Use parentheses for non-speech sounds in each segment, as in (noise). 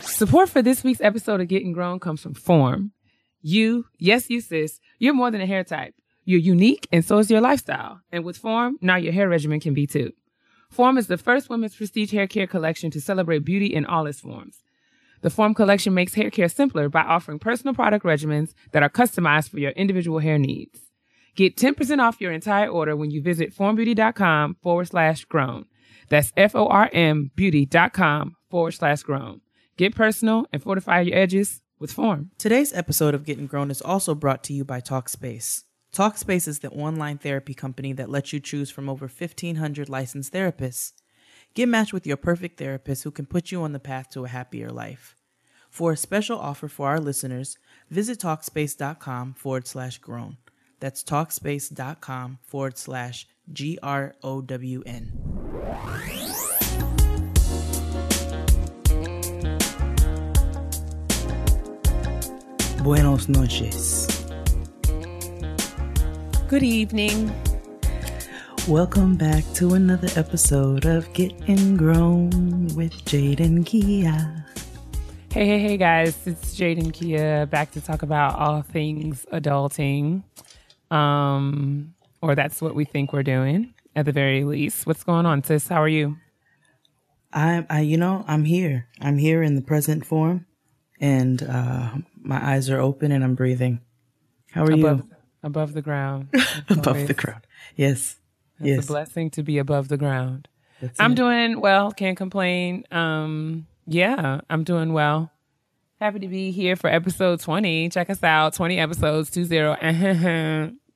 Support for this week's episode of Getting Grown comes from Form. You, yes, you sis, you're more than a hair type. You're unique and so is your lifestyle. And with Form, now your hair regimen can be too. Form is the first women's prestige hair care collection to celebrate beauty in all its forms. The Form collection makes hair care simpler by offering personal product regimens that are customized for your individual hair needs. Get 10% off your entire order when you visit formbeauty.com forward slash grown. That's F-O-R-M beauty.com forward slash grown. Get personal and fortify your edges with Form. Today's episode of Getting Grown is also brought to you by Talkspace. Talkspace is the online therapy company that lets you choose from over 1,500 licensed therapists. Get matched with your perfect therapist who can put you on the path to a happier life. For a special offer for our listeners, visit Talkspace.com forward slash grown. That's Talkspace.com forward slash G R O W N. Buenos noches. Good evening. Welcome back to another episode of Getting Grown with Jaden Kia. Hey, hey, hey, guys. It's Jaden Kia back to talk about all things adulting. Um, or that's what we think we're doing at the very least. What's going on, sis? How are you? I, I, you know, I'm here. I'm here in the present form, and uh, my eyes are open and I'm breathing. How are above, you? Above the ground. (laughs) above the ground. Yes. It's yes. a blessing to be above the ground. That's I'm it. doing well. Can't complain. Um, yeah, I'm doing well. Happy to be here for episode 20. Check us out. 20 episodes, 20. (laughs)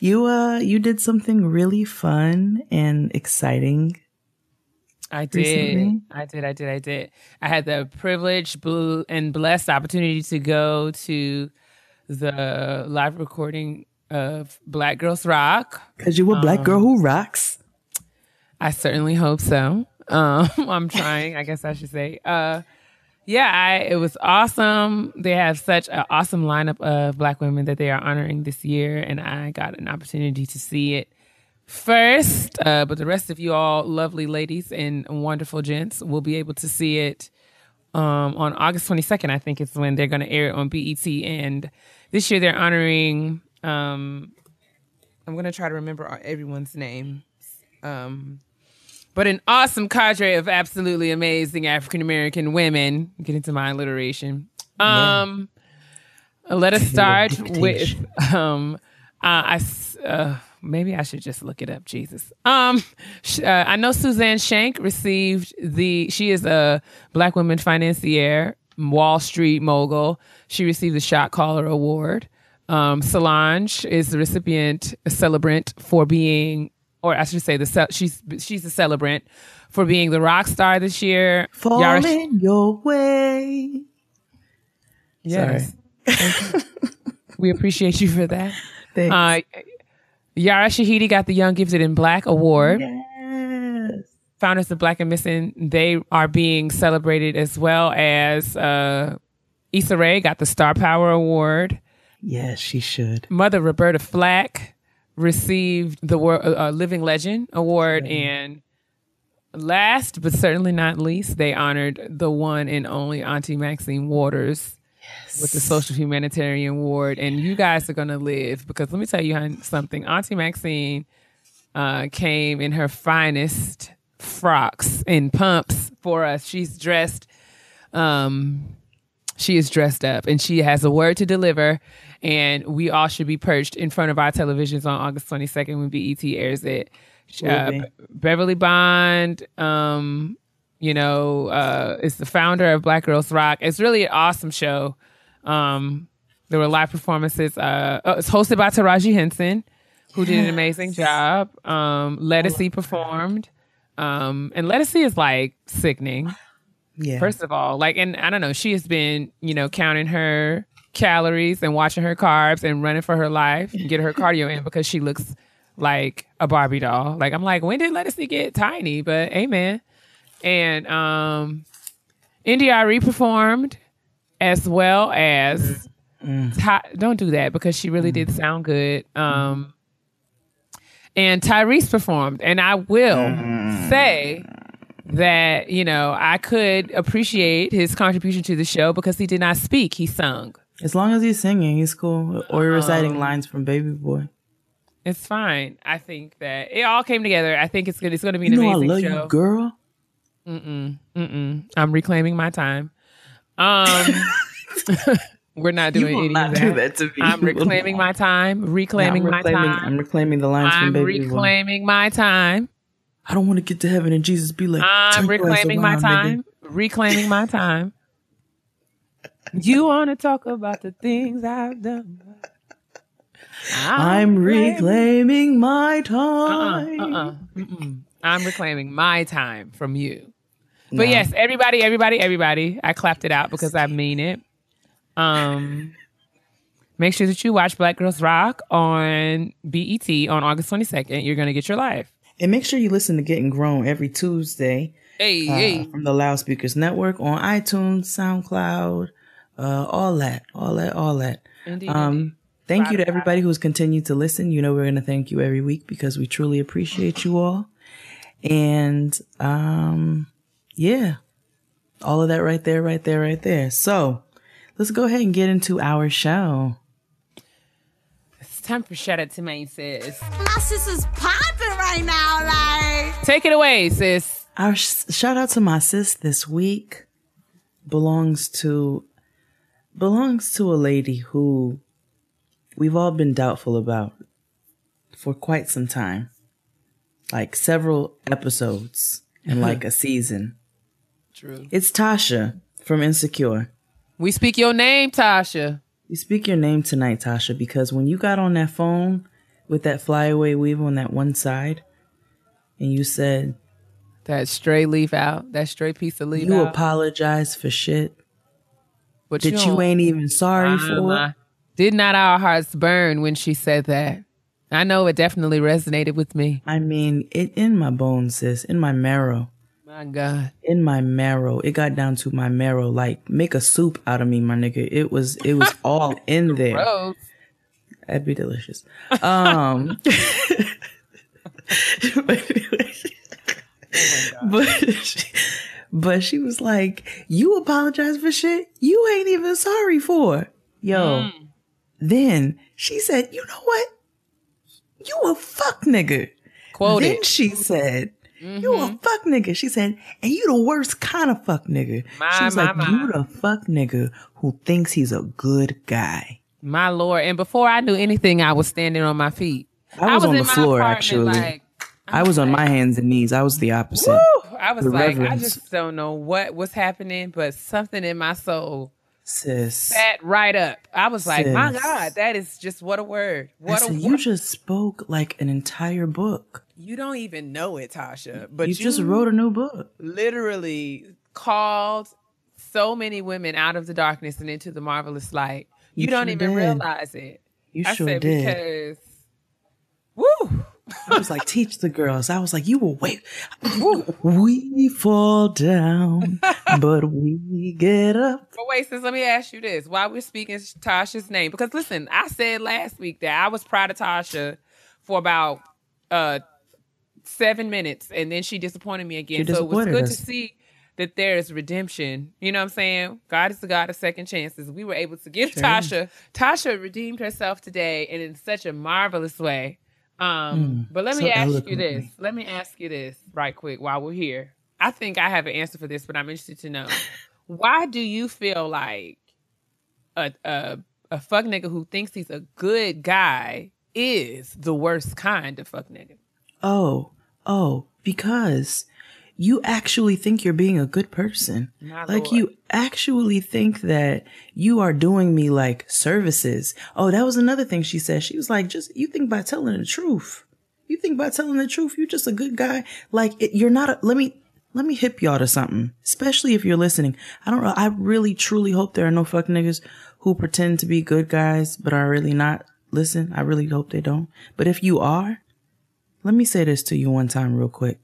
You uh you did something really fun and exciting. I did. Recently? I did. I did. I did. I had the privilege and blessed opportunity to go to the live recording of Black Girls Rock. Cause you a black Um, girl who rocks. I certainly hope so. Um, (laughs) I'm trying, I guess I should say. Uh, yeah, I, it was awesome. They have such an awesome lineup of black women that they are honoring this year, and I got an opportunity to see it first. Uh, but the rest of you all, lovely ladies and wonderful gents, will be able to see it um, on August 22nd. I think is when they're going to air it on BET, and this year they're honoring. Um, I'm going to try to remember everyone's name. Um, but an awesome cadre of absolutely amazing African American women. Get into my alliteration. Um, let us (laughs) start with um, uh, I uh, maybe I should just look it up. Jesus. Um, uh, I know Suzanne Shank received the. She is a black woman financier, Wall Street mogul. She received the Shot Caller Award. Um, Solange is the recipient, a celebrant for being, or I should say, the she's she's a celebrant for being the rock star this year. Yara- Falling your way. Yes. We appreciate you for that. (laughs) Thanks. Uh, Yara Shahidi got the Young Gifted in Black Award. yes. Founders of Black and Missing, they are being celebrated as well as uh, Issa Rae got the Star Power Award. Yes, she should. Mother Roberta Flack received the Wor- uh, uh, Living Legend Award. And last but certainly not least, they honored the one and only Auntie Maxine Waters with the Social Humanitarian Award. And you guys are going to live because let me tell you something. Auntie Maxine uh, came in her finest frocks and pumps for us. She's dressed, um, she is dressed up and she has a word to deliver. And we all should be perched in front of our televisions on August 22nd when BET airs it. Uh, be. Be- Beverly Bond, um, you know, uh, is the founder of Black Girls Rock. It's really an awesome show. Um, there were live performances. Uh, oh, it's hosted by Taraji Henson, who did an amazing job. Um, Ledisi performed. Um, and Ledisi is like sickening. Yeah. First of all, like, and I don't know, she has been, you know, counting her calories and watching her carbs and running for her life and get her cardio in because she looks like a Barbie doll. Like, I'm like, when did Ledisi get tiny? But amen. And um, Andra Day performed as well as Ty- don't do that because she really did sound good. Um, and Tyrese performed, and I will say that, you know, I could appreciate his contribution to the show because he did not speak, he sung. As long as he's singing, he's cool. Or reciting Um, lines from Baby Boy. It's fine. I think that it all came together. I think it's good. It's going to be an You know I amazing love show. you, girl. Mm mm mm mm. I'm reclaiming my time. Um, (laughs) we're not You doing will any not of do that. that to me. I'm reclaiming my time. Reclaiming I'm my time. I'm reclaiming the lines I'm from Baby Boy. reclaiming my time. I don't want to get to heaven and Jesus be like, I'm "Turn your ass reclaiming my time. nigga." Reclaiming my time. You want to talk about the things I've done? I'm reclaiming my Uh-uh, time. uh-uh. I'm reclaiming my time from you. But No. yes, everybody, everybody, everybody. I clapped it out because I mean it. Um, make sure that you watch Black Girls Rock on BET on August 22nd. You're gonna get your life. And make sure you listen to Getting Grown every Tuesday Hey, uh, hey. from the Loudspeakers Network on iTunes, SoundCloud, uh, all that, all that, all that. Indeed, Um, indeed. thank you to everybody who's continued to listen. You know, we're going to thank you every week because we truly appreciate you all. And, um, yeah, all of that right there, right there, right there. So let's go ahead and get into our show. It's time for shout out to my sis. My sister's popping right now, like. Take it away, sis. Our sh- shout out to my sis this week belongs to belongs to a lady who we've all been doubtful about for quite some time. Like several episodes and uh-huh. like a season. True. It's Tasha from Insecure. We speak your name, Tasha. You speak your name tonight, Tasha, because when you got on that phone with that flyaway weave on that one side and you said That stray leaf out. That stray piece of leaf you out. apologize for shit but that you don't- ain't even sorry My, for. my. Did not our hearts burn when she said that? I know it definitely resonated with me. I mean, it in my bones, sis, in my marrow, My God. in my marrow. It got down to my marrow. Like make a soup out of me, my nigga. It was, it was (laughs) all in there. That'd be delicious. Um, (laughs) (laughs) but she, but she was like, "You apologize for shit you ain't even sorry for." Yo, then she said, "You know what? You a fuck nigga." Quote then it. she said, "You a mm-hmm. fuck nigga." She said, "And you the worst kind of fuck nigga." My, she was my, like, my. "You the fuck nigga who thinks he's a good guy." My Lord. And before I knew anything, I was standing on my feet. I was on the floor, actually. Like, I was on my hands and knees. I was the opposite. whew, I was The like, I just don't know what was happening, but something in my soul Sis. sat right up. I was like, my God, that is just what a word. What a word. you just spoke like an entire book. You don't even know it, Tasha. But you, just wrote a new book. literally called so many women out of the darkness and into the marvelous light. You, You don't sure even did. realize it. You I sure said did. because woo. I was like, teach the girls. I was like, you will wait. we fall down, but we get up. But wait, sis, let me ask you this. While we're speaking Tasha's name, because listen, I said last week that I was proud of Tasha for about uh seven minutes and then she disappointed me again. So it was good us. to see that there is redemption. You know what I'm saying? God is the God of second chances. We were able to give Sure. Tasha. Tasha redeemed herself today and in such a marvelous way. Um, but let me so ask you this. Let me ask you this right quick while we're here. I think I have an answer for this, but I'm interested to know. (laughs) Why do you feel like a a a fuck nigga who thinks he's a good guy is the worst kind of fuck nigga? Oh, oh, because you actually think you're being a good person. My like Lord. you actually think that you are doing me like services. Oh, that was another thing she said. She was like, just, you think by telling the truth. You think by telling the truth, you're just a good guy. Like it, you're not a, let me, let me hip y'all to something, especially if you're listening. I don't know. I really truly hope there are no fuck niggas who pretend to be good guys, but are really not. Listen, I really hope they don't. But if you are, let me say this to you one time real quick.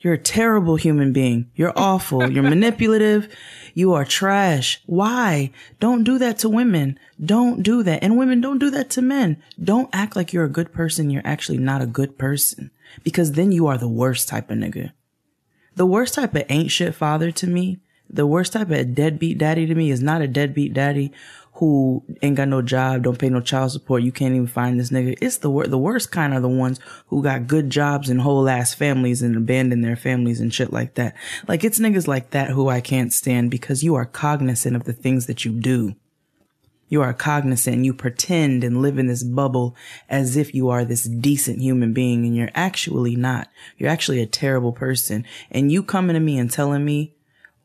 You're a terrible human being. You're awful. You're (laughs) manipulative. You are trash. Why? Don't do that to women. Don't do that. And women, don't do that to men. Don't act like you're a good person. You're actually not a good person because then you are the worst type of nigga. The worst type of ain't shit father to me, the worst type of deadbeat daddy to me is not a deadbeat daddy who ain't got no job, don't pay no child support. You can't even find this nigga. It's the wor- the worst kind of the ones who got good jobs and whole ass families and abandon their families and shit like that. Like it's niggas like that who I can't stand because you are cognizant of the things that you do. You are cognizant. You pretend and live in this bubble as if you are this decent human being and you're actually not. You're actually a terrible person. And you coming to me and telling me,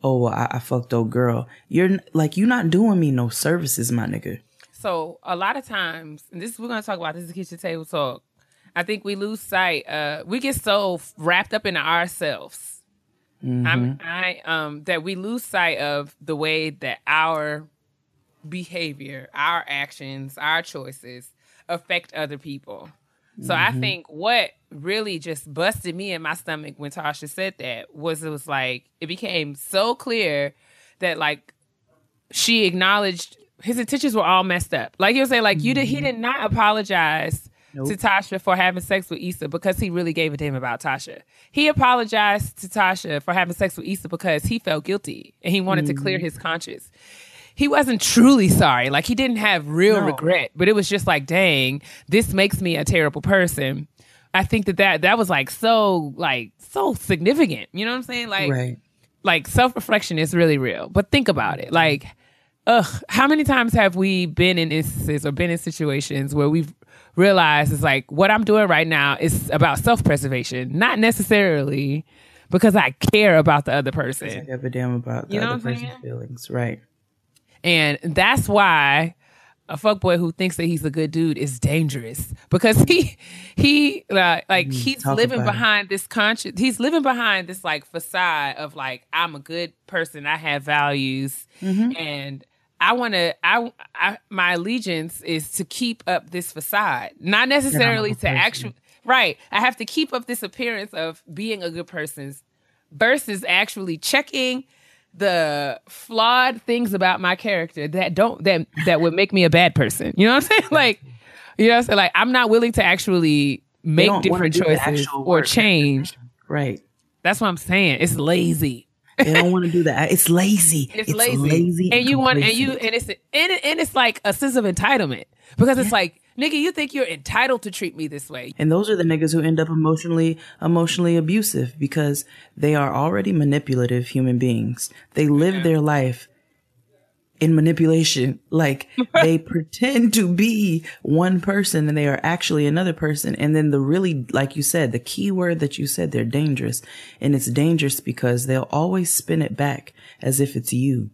oh, well, I, I fucked old girl. You're like, you're not doing me no services, my nigga. So a lot of times, and this we're gonna talk about this is kitchen table talk. I think we lose sight. Uh, we get so wrapped up in ourselves. I'm, I um that we lose sight of the way that our behavior, our actions, our choices affect other people. So I mm-hmm. think what really just busted me in my stomach when Tasha said that was it was like it became so clear that like she acknowledged his intentions were all messed up. Like you say, like you did he mm-hmm. did not apologize to Tasha for having sex with Issa because he really gave a damn about Tasha. He apologized to Tasha for having sex with Issa because he felt guilty and he wanted to clear mm-hmm. his conscience. He wasn't truly sorry. Like he didn't have real No. regret, but it was just like, dang, this makes me a terrible person. I think that that, that was like so like so significant. You know what I'm saying? Like Right. like self reflection is really real. But think about it. Like, ugh, how many times have we been in instances or been in situations where we've realized it's like what I'm doing right now is about self preservation, not necessarily because I care about the other I person. give a damn about the You know other person's feelings. Right. And that's why a fuckboy who thinks that he's a good dude is dangerous because he he uh, like he's Mm, talk living about it. behind this conscious he's living behind this like facade of like I'm a good person I have values Mm-hmm. and I want to I, I my allegiance is to keep up this facade not necessarily to actually right I have to keep up this appearance of being a good person versus actually checking the flawed things about my character that don't that that would make me a bad person. You know what I'm saying? (laughs) Like, you know what I'm saying? Like, I'm not willing to actually make different choices or change. Right. That's what I'm saying. It's lazy. They don't want to do that. It's lazy. (laughs) It's, lazy. and you want and you and it's and, it, and it's like a sense of entitlement because it's like nigga, you think you're entitled to treat me this way? And those are the niggas who end up emotionally emotionally abusive because they are already manipulative human beings. They live their life in manipulation. Like (laughs) they pretend to be one person and they are actually another person. And then the really, like you said, the key word that you said, they're dangerous. And it's dangerous because they'll always spin it back as if it's you.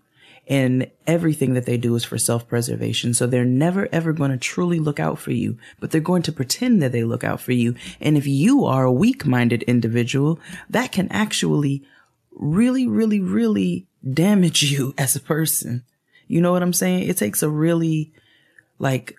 And everything that they do is for self-preservation. So they're never ever going to truly look out for you, but they're going to pretend that they look out for you. And if you are a weak-minded individual, that can actually really, really, really damage you (laughs) as a person. You know what I'm saying? It takes a really like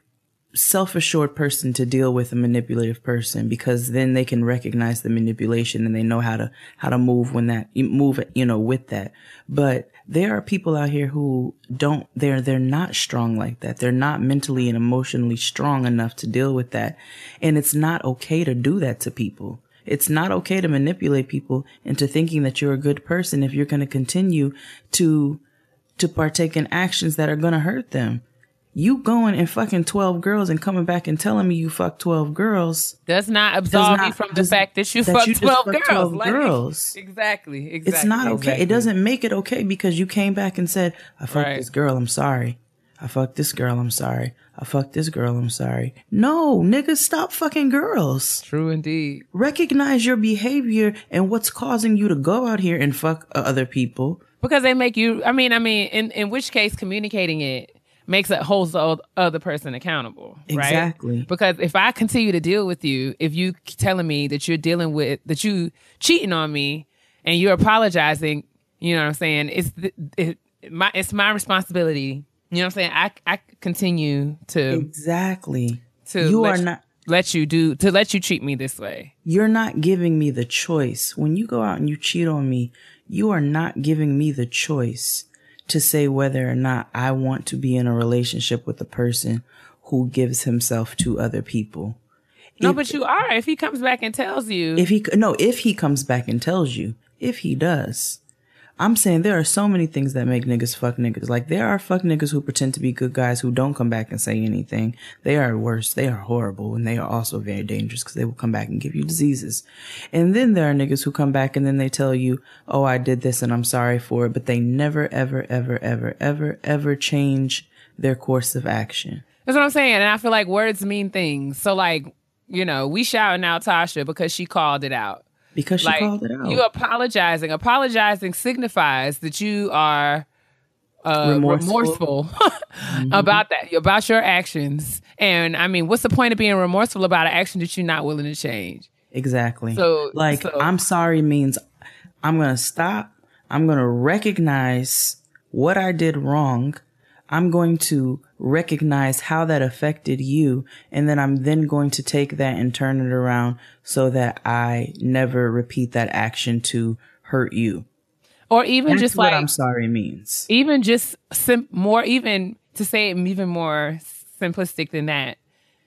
self-assured person to deal with a manipulative person because then they can recognize the manipulation and they know how to how to move when that move you know with that but there are people out here who don't they're they're not strong like that. They're not mentally and emotionally strong enough to deal with that. And it's not okay to do that to people. It's not okay to manipulate people into thinking that you're a good person if you're going to continue to to partake in actions that are going to hurt them you going and fucking 12 girls and coming back and telling me you fucked 12 girls Does not absolve you from the fact that you that fucked you 12 fucked girls. 12 Like, girls. Exactly, exactly. it's not okay exactly. it doesn't make it okay because you came back and said i fucked Right. this girl i'm sorry i fucked this girl i'm sorry i fucked this girl i'm sorry no niggas stop fucking girls True indeed. recognize your behavior and what's causing you to go out here and fuck uh, other people Because they make you. I mean, I mean, in in which case, communicating it makes it holds the other person accountable. Right? Exactly. Because if I continue to deal with you, if you telling me that you're dealing with that you cheating on me and you're apologizing, you know what I'm saying? It's th- it, my it's my responsibility. You know what I'm saying? I I continue to exactly to you are you- not let you do to let you treat me this way. you're not giving me the choice. When you go out and you cheat on me, you are not giving me the choice to say whether or not I want to be in a relationship with a person who gives himself to other people. No, If- but you are. If he comes back and tells you, If he, no, if he comes back and tells you, if he does. I'm saying there are so many things that make niggas fuck niggas. Like there are fuck niggas who pretend to be good guys who don't come back and say anything. They are worse. They are horrible and they are also very dangerous because they will come back and give you diseases. And then there are niggas who come back and then they tell you, Oh, I did this and I'm sorry for it. But they never, ever, ever, ever, ever, ever change their course of action. That's what I'm saying. And I feel like words mean things. So like, you know, we shouting out Tasha because she called it out. Because she like called it out. you apologizing. Apologizing signifies that you are uh, Remorseful. remorseful, (laughs) about that, about your actions. And I mean, what's the point of being remorseful about an action that you're not willing to change? Exactly. So- like, so- I'm sorry means I'm going to stop. I'm going to recognize what I did wrong. I'm going to recognize how that affected you. And then I'm then going to take that and turn it around so that I never repeat that action to hurt you. Or even That's just what like, I'm sorry means. even just sim- more, even to say it even more simplistic than that,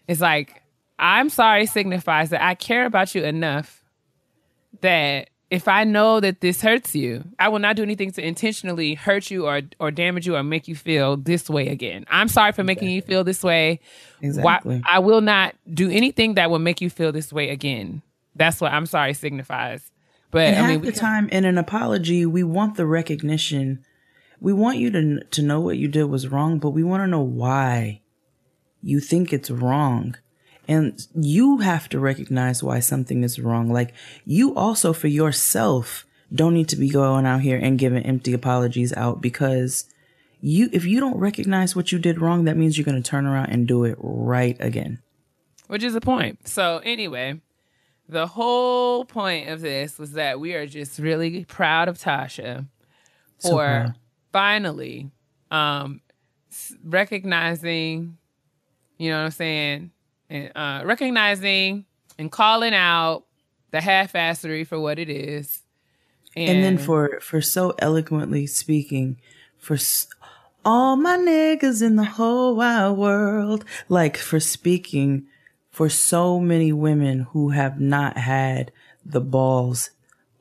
it's like, I'm sorry signifies that I care about you enough that if I know that this hurts you, I will not do anything to intentionally hurt you or or damage you or make you feel this way again. I'm sorry for making you feel this way. Why- Exactly. I will not do anything that will make you feel this way again. That's what I'm sorry signifies. But And I half mean, the time in an apology, we want the recognition. We want you to to know what you did was wrong, but we want to know why you think it's wrong. And you have to recognize why something is wrong. Like you also for yourself don't need to be going out here and giving empty apologies out because you if you don't recognize what you did wrong, that means you're going to turn around and do it right again. which is the point. So anyway, the whole point of this was that we are just really proud of Tasha for proud. finally um recognizing you know what i'm saying and uh recognizing and calling out the half-assery for what it is. And then for for so eloquently speaking for s- all my niggas in the whole wide world like for speaking for so many women who have not had the balls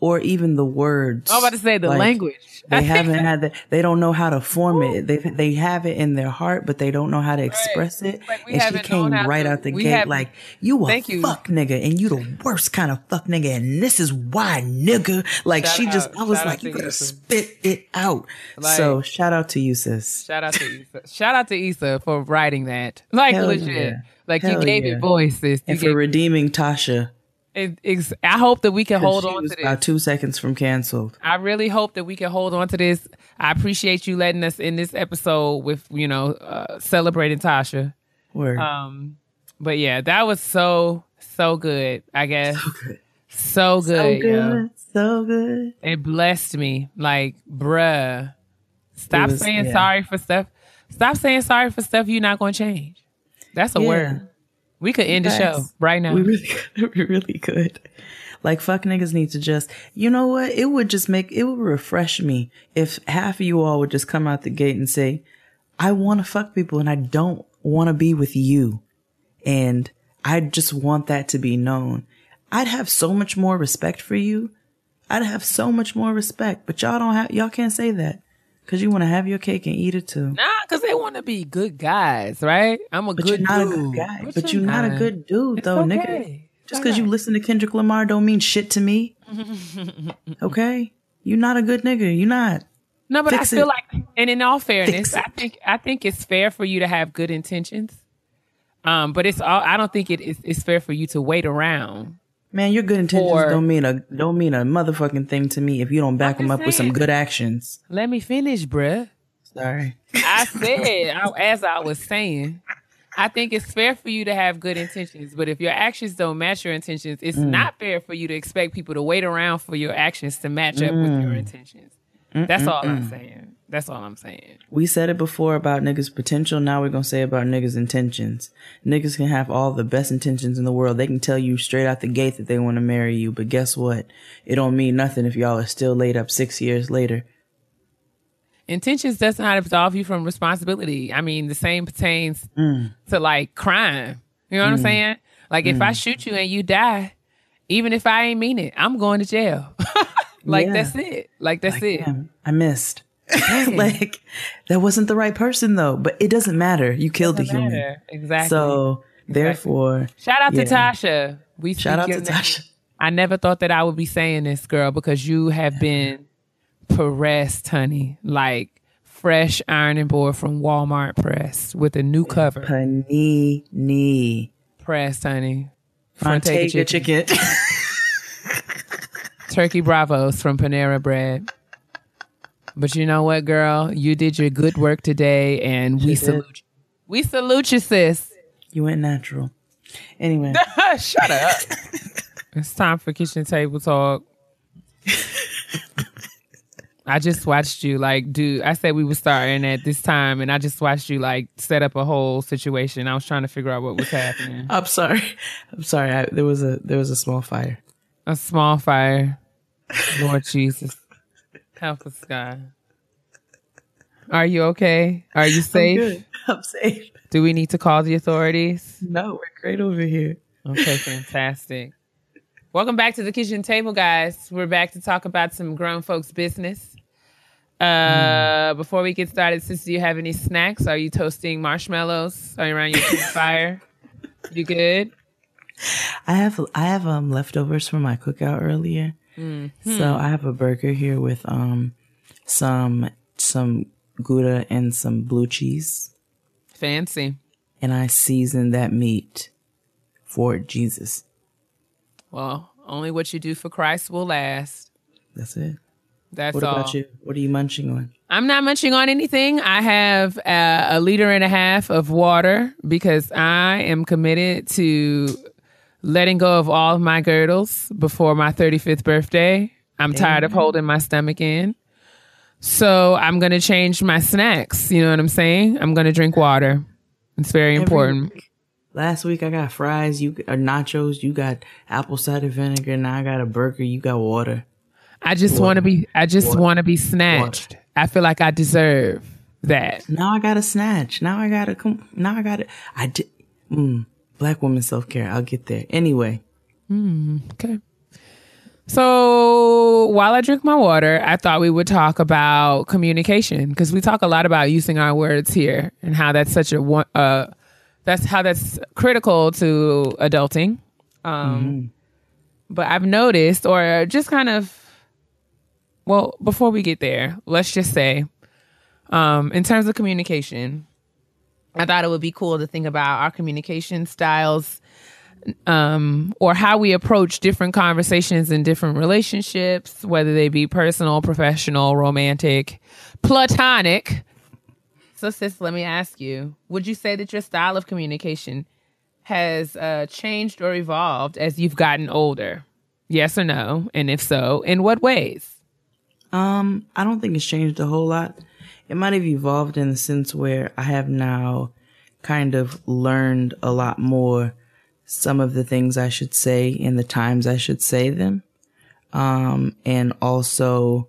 or even the words. I'm about to say the Like, language. they (laughs) haven't had that they don't know how to form it. They they have it in their heart but they don't know how to express it. Like, and she came right to- out the gate like you a Thank you. fuck nigga and you the worst kind of fuck nigga and this is why nigga. Like Shout she just out- i was like you gotta Issa. spit it out. Like- so shout out to you sis. shout out to Issa. shout out to Issa for writing that. Like Hell legit. yeah. like you gave yeah. it voice sis. You and for redeeming tasha it, i hope that we can hold on to this about two seconds from canceled I really hope that we can hold on to this. I appreciate you letting us in this episode with, you know, uh, celebrating Tasha. word Um, but yeah, that was so, so good, I guess. So good. good. so good so good It blessed me. Like, bruh, stop was- saying yeah. sorry for stuff. Stop saying sorry for stuff you're not going to change. That's a Yeah. word. We could end the show right now. We really could. (laughs) We really could. Like fuck niggas need to just, you know what? It would just make, it would refresh me if half of you all would just come out the gate and say, I want to fuck people and I don't want to be with you. And I just want that to be known. I'd have so much more respect for you. I'd have so much more respect, but y'all don't have, y'all can't say that because you want to have your cake and eat it too. Nah, because they want to be good guys, right? I'm a But good you're not dude. a good guy. But, you're not a good dude, It's though, nigga. Just because you listen to Kendrick Lamar don't mean shit to me. (laughs) okay? You're not a good nigga. You're not. No, but Fix I feel it. like, and in all fairness, Fix I think I think it's fair for you to have good intentions. Um, but it's all. I don't think it is. It's fair for you to wait around. Man, your good intentions Or- don't mean a don't mean a motherfucking thing to me if you don't back them up with some good actions. Let me finish, bruh. Sorry. I said, as I was saying, I think it's fair for you to have good intentions, but if your actions don't match your intentions, it's Mm. not fair for you to expect people to wait around for your actions to match up with Mm. your intentions. That's all I'm saying. That's all I'm saying. We said it before about niggas' potential. Now we're gonna say about niggas' intentions. Niggas can have all the best intentions in the world. They can tell you straight out the gate that they want to marry you, but guess what? It don't mean nothing if y'all are still laid up six years later. intentions does not absolve you from responsibility. I mean, the same pertains Mm. to like crime. You know what I'm saying? Like if I shoot you and you die, even if I ain't mean it, I'm going to jail. (laughs) Like Yeah. that's it. Like that's it. Damn, I missed. (laughs) like that wasn't the right person though, but it doesn't matter. You killed a human. matter. Exactly. So therefore, shout out to. Tasha. We shout out to. Tasha. I never thought that I would be saying this, girl, because you have been pressed, honey. Like fresh ironing board from Walmart pressed with a new cover. Panini. Pressed, honey. Frontega Frontega chicken. (laughs) Turkey Bravos from Panera Bread. But you know what, girl? You did your good work today, and we did. salute you. We salute you, sis. you went natural. Anyway, (laughs) Shut up. (laughs) it's time for kitchen table talk. I just watched you like do I said we were starting at this time and I just watched you like set up a whole situation. I was trying to figure out what was happening. I'm sorry. I'm sorry. I, there was a there was a small fire. A small fire. Lord Jesus. Help us, God. Are you okay? Are you I'm safe? good. (laughs) I'm safe. Do we need to call the authorities? No, we're great over here. Okay, fantastic. Welcome back to the kitchen table, guys. We're back to talk about some grown folks' business. Uh, before we get started, sis, do you have any snacks? Are you toasting marshmallows? Are you around your campfire? You good? I have I have um leftovers from my cookout earlier. So I have a burger here with um some some gouda and some blue cheese, Fancy. and I seasoned that meat for Jesus. Well, only what you do for Christ will last. That's it. That's What all. about you? What are you munching on? I'm not munching on anything. I have uh, a liter and a half of water because I am committed to letting go of all of my girdles before my 35th birthday. I'm tired of holding my stomach in. So I'm going to change my snacks. You know what I'm saying? I'm going to drink water. It's very important. Last week I got fries, you or nachos, you got apple cider vinegar, now I got a burger, you got water. I just want to be, I just want to be snatched. I feel like I deserve that. Now I got to snatch. Now I got to come. Now I got to. I did. Mm, black woman self care. I'll get there. Anyway, Okay. So while I drink my water, I thought we would talk about communication because we talk a lot about using our words here and how that's such a one. Uh, that's how that's critical to adulting. Um, But I've noticed, or just kind of, well, before we get there, let's just say, um, in terms of communication, I thought it would be cool to think about our communication styles um, or how we approach different conversations in different relationships, whether they be personal, professional, romantic, platonic. So, sis, let me ask you: Would you say that your style of communication has uh, changed or evolved as you've gotten older? Yes or no? And if so, in what ways? um, I don't think it's changed a whole lot. It might have evolved in the sense where I have now kind of learned a lot more some of the things I should say and the times I should say them. Um, and also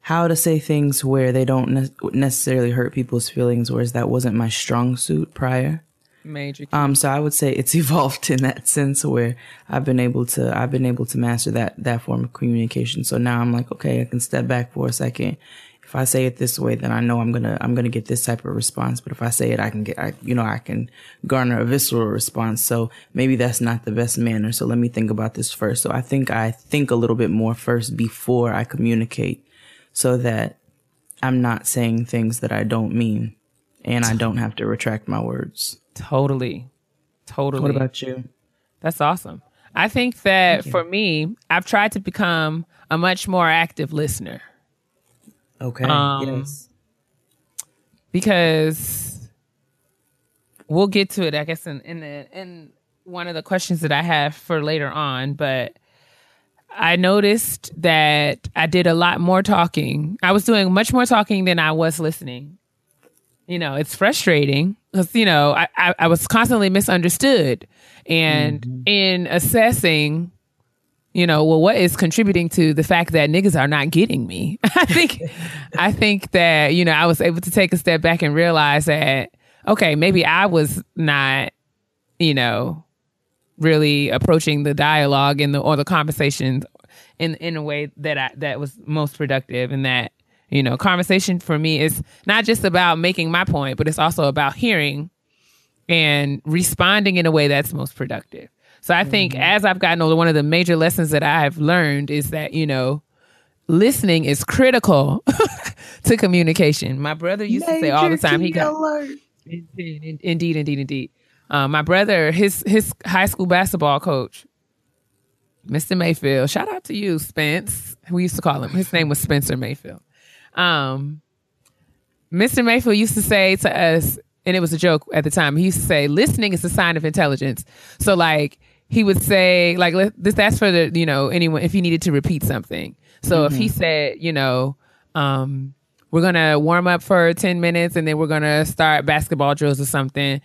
how to say things where they don't ne- necessarily hurt people's feelings, whereas that wasn't my strong suit prior. Major. Um, so I would say it's (laughs) evolved in that sense where I've been able to, I've been able to master that, that form of communication. So now I'm like, okay, I can step back for a second. If I say it this way, then I know I'm gonna, I'm gonna get this type of response. But if I say it, I can get, I, you know, I can garner a visceral response. So maybe that's not the best manner. So let me think about this first. So I think I think a little bit more first before I communicate so that I'm not saying things that I don't mean and I don't have to retract my words. totally. Totally. What about you? That's awesome. I think that for me, I've tried to become a much more active listener Okay. Um, yes. because we'll get to it, I guess, in in, the, in one of the questions that I have for later on. But I noticed that I did a lot more talking. I was doing much more talking than I was listening. You know, it's frustrating because you know I, I, I was constantly misunderstood, and in assessing you know, well, what is contributing to the fact that niggas are not getting me? (laughs) I think, I think that you know, I was able to take a step back and realize that okay, maybe I was not, you know, really approaching the dialogue and the or the conversations in in a way that I that was most productive and that you know conversation for me is not just about making my point but it's also about hearing and responding in a way that's most productive so i think as i've gotten older one of the major lessons that i've learned is that you know listening is critical (laughs) to communication my brother used to say all the time he got Indeed, indeed, indeed, indeed. Um, my brother, his his high school basketball coach, Mr. Mayfield. Shout out to you, Spence. We used to call him. His name was Spencer Mayfield. Um, Mr. Mayfield used to say to us, and it was a joke at the time. He used to say, "Listening is a sign of intelligence." So, like, he would say, like, let, this that's for the you know anyone if he needed to repeat something. So if he said, you know, um, we're gonna warm up for 10 minutes and then we're gonna start basketball drills or something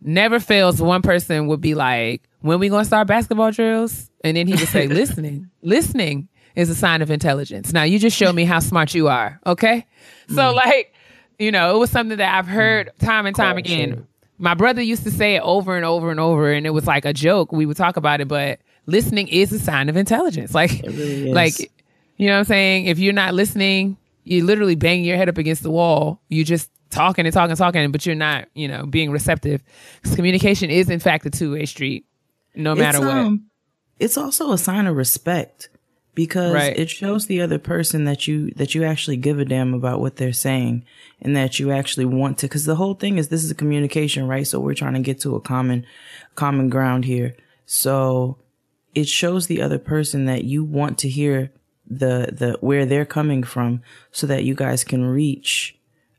never fails one person would be like when we gonna start basketball drills? And then he would say (laughs) listening listening is a sign of intelligence. Now you just showed me how smart you are okay? So like you know it was something that i've heard time and time again my brother used to say it over and over and over and it was like a joke. We would talk about it but listening is a sign of intelligence. (laughs) Like really like you know what i'm saying? If you're not listening you literally bang your head up against the wall. You just talking and talking and talking, but you're not, you know, being receptive. Because communication is in fact a two way street, no matter what. um, it's also a sign of respect because Right. it shows the other person that you that you actually give a damn about what they're saying and that you actually want to because the whole thing is this is a communication right so we're trying to get to a common common ground here so it shows the other person that you want to hear the the where they're coming from so that you guys can reach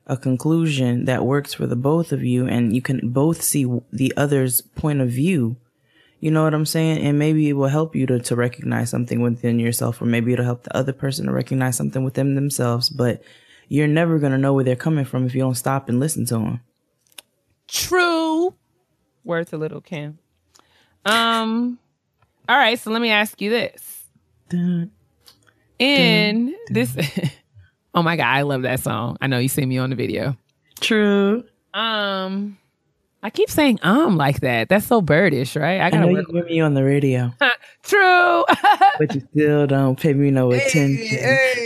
a conclusion that works for the both of you and you can both see the other's point of view you know what I'm saying? And maybe it will help you to, to recognize something within yourself, or maybe it'll help the other person to recognize something within themselves. But you're never going to know where they're coming from if you don't stop and listen to them. True. Word a little Kim. Um. All right, so let me ask you this. In this, (laughs) oh my god, I love that song. I know you see me on the video. True. Um, I keep saying um like that. That's so birdish, right? I I gotta know work. you hear me on the radio, (laughs) True. (laughs) but you still don't pay me no attention.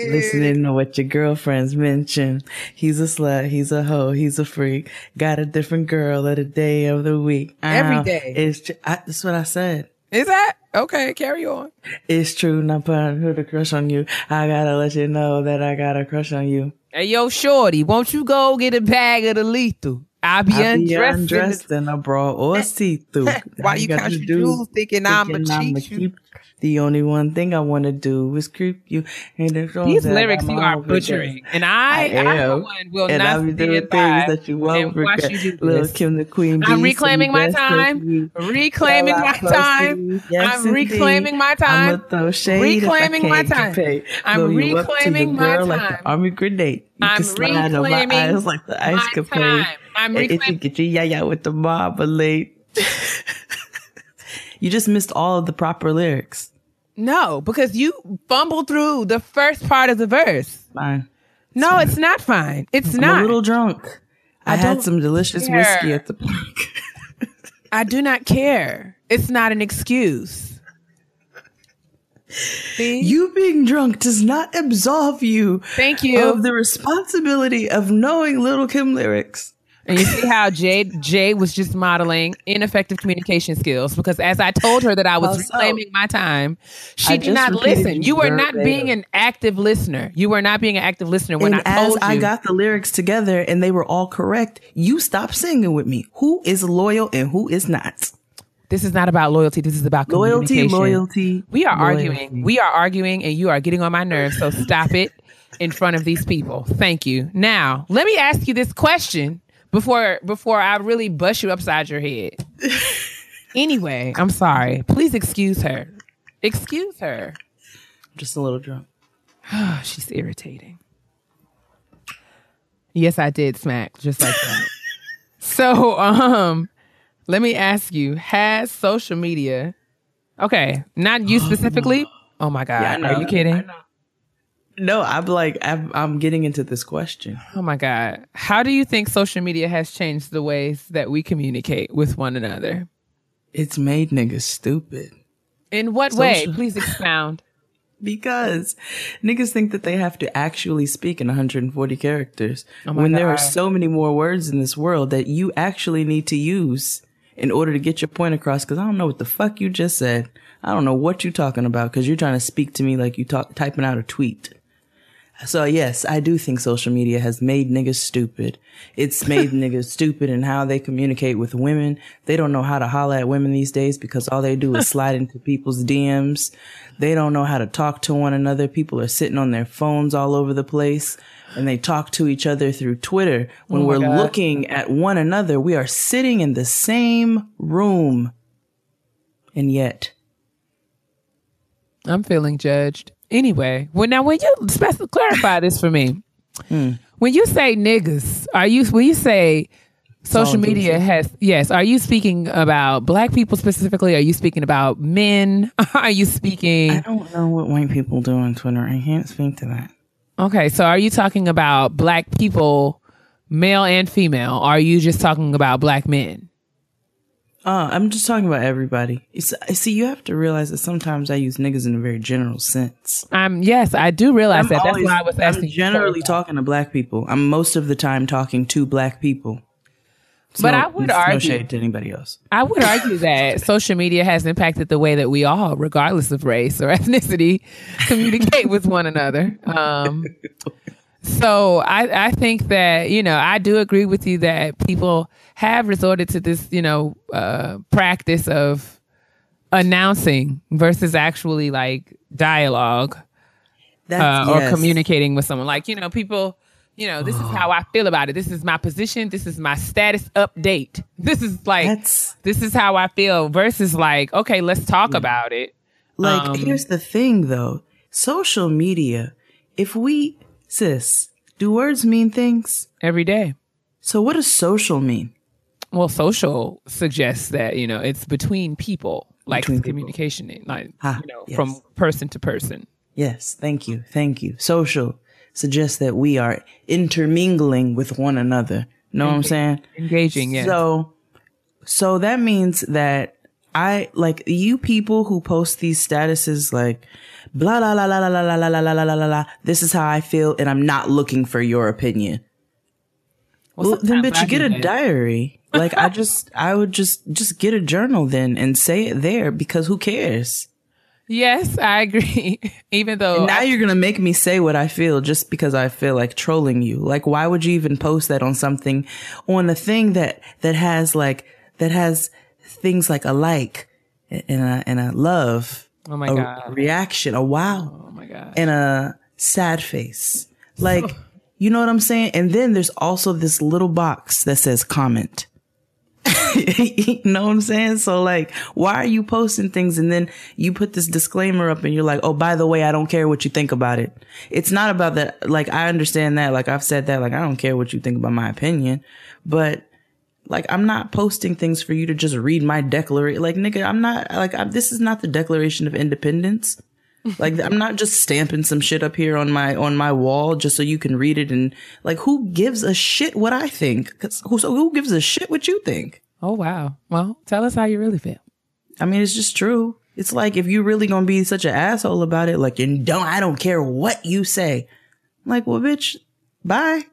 Listening to what your girlfriends mention. He's a slut. He's a hoe. He's a freak. Got a different girl at a day of the week. Every Ow. day. It's tr- I, that's what I said. Is that okay? Carry on. It's true. Not putting put a crush on you. I gotta let you know that I got a crush on you. Hey, yo, shorty, won't you go get a bag of the lethal? I'll be I be undressed. in a bra or see through. (laughs) Why you count your jewels thinking I'ma cheat you? The only one thing I want to do is creep you. And the- These lyrics you are butchering, and I, I, I am. one, will and not be stand doing things that you won't watch you do Little this. Kim the Queen. I'm reclaiming my time. Reclaiming my I'm time. Yes, I'm reclaiming my time. I'ma throw shade Reclaiming I my time. I'm Blow you up to reclaiming my girl Like time. army grenade. You I'm on my reclaiming eyes like the ice my capade. time. I'm And if you get your yaya with the marmalade. (laughs) you just missed all of the proper lyrics. No, because you fumbled through the first part of the verse. Fine. No, it's not fine. It's I'm not. a little drunk. I, had some delicious care. whiskey at the park. (laughs) I do not care. It's not an excuse. See? you being drunk does not absolve you Thank you. of the responsibility of knowing Little Kim lyrics. And you see how Jay Jay was just modeling ineffective communication skills because as I told her that I was How so? reclaiming my time, she I did not listen. you You were not being an active listener. You were not being an active listener when and I as told I got the lyrics together and they were all correct, you stopped singing with me. Who is loyal and who is not? this is not about loyalty. This is about Loyalty, communication. loyalty. We are loyalty. arguing. We are arguing, and you are getting on my nerves. So stop it in front of these people. Thank you. Now, let me ask you this question before before I really bust you upside your head. anyway, I'm sorry. Please excuse her. Excuse her. I'm Just a little drunk. (sighs) She's irritating. Yes, I did smack just like that. (laughs) so, um, let me ask you: Has social media? Okay, not you (gasps) specifically. Oh my god, Yeah, are you kidding? No, I'm like I'm, I'm getting into this question. Oh my God. How do you think social media has changed the ways that we communicate with one another? It's made niggas stupid. In what way? Please expound. (laughs) because niggas think that they have to actually speak in 140 characters oh when God. there are so many more words in this world that you actually need to use in order to get your point across. Cause I don't know what the fuck you just said. I don't know what you're talking about because you're trying to speak to me like you talk, typing out a tweet. So yes, I do think social media has made niggas stupid. It's made (laughs) niggas stupid in how they communicate with women. They don't know how to holler at women these days because all they do is (laughs) slide into people's DMs. They don't know how to talk to one another. People are sitting on their phones all over the place and they talk to each other through Twitter. When oh we're God. looking at one another, we are sitting in the same room. And yet I'm feeling judged. Anyway, well, now when you specify, clarify this for me, hmm. when you say niggas, are you when you say social media has yes? Are you speaking about black people specifically? Are you speaking about men? (laughs) are you speaking? I don't know what white people do on Twitter. I can't speak to that. Okay, so are you talking about black people, male and female? Or are you just talking about black men? Uh, I'm just talking about everybody. It's, see, you have to realize that sometimes I use niggas in a very general sense. Um, yes, I do realize I'm that. Always, That's why I was asking. I'm generally talking to black people. I'm most of the time talking to black people. but no, I would argue no shade to anybody else. I would argue that (laughs) social media has impacted the way that we all, regardless of race or (laughs) ethnicity, communicate with one another. Um, (laughs) so I, I think that you know I do agree with you that people have resorted to this, you know, uh, practice of announcing versus actually like dialogue uh, or yes. communicating with someone. Like, you know, people, you know, this is how I feel about it. This is my position. This is my status update. (laughs) This is like, That's, this is how I feel versus like, okay, let's talk yeah. about it. Like, um, here's the thing though social media, if we, sis, do words mean things? Every day. So what does social mean? Well, social suggests that you know it's between people, like between communication, people. like ah, you know, yes. from person to person. Yes, thank you, thank you. Social suggests that we are intermingling with one another. Know what I'm saying? Engaging, yeah. So, so that means that I like you people who post these statuses like blah la la la la la la la la la la la la. This is how I feel, and I'm not looking for your opinion. Well, well then, bitch, you get a diary like I just, I would just, just get a journal then and say it there because who cares? Yes, I agree. even though and now I, you're gonna make me say what I feel just because I feel like trolling you. Like, why would you even post that on something, on a thing that that has like that has things like a like and a and a love, oh my a god, reaction, a wow, oh my god, and a sad face, like. (laughs) You know what I'm saying? And then there's also this little box that says comment. (laughs) you know what I'm saying? So like, why are you posting things and then you put this disclaimer up and you're like, oh, by the way, I don't care what you think about it. It's not about that. Like, I understand that. Like, I've said that. Like, I don't care what you think about my opinion, but like, I'm not posting things for you to just read my declaration. Like, nigga, I'm not like, I'm, this is not the Declaration of Independence (laughs) like I'm not just stamping some shit up here on my on my wall just so you can read it and like who gives a shit what I think? Cause who so who gives a shit what you think? Oh wow. Well, tell us how you really feel. I mean, it's just true. It's like if you really gonna be such an asshole about it, like you don't I don't care what you say. I'm like, well, bitch, bye.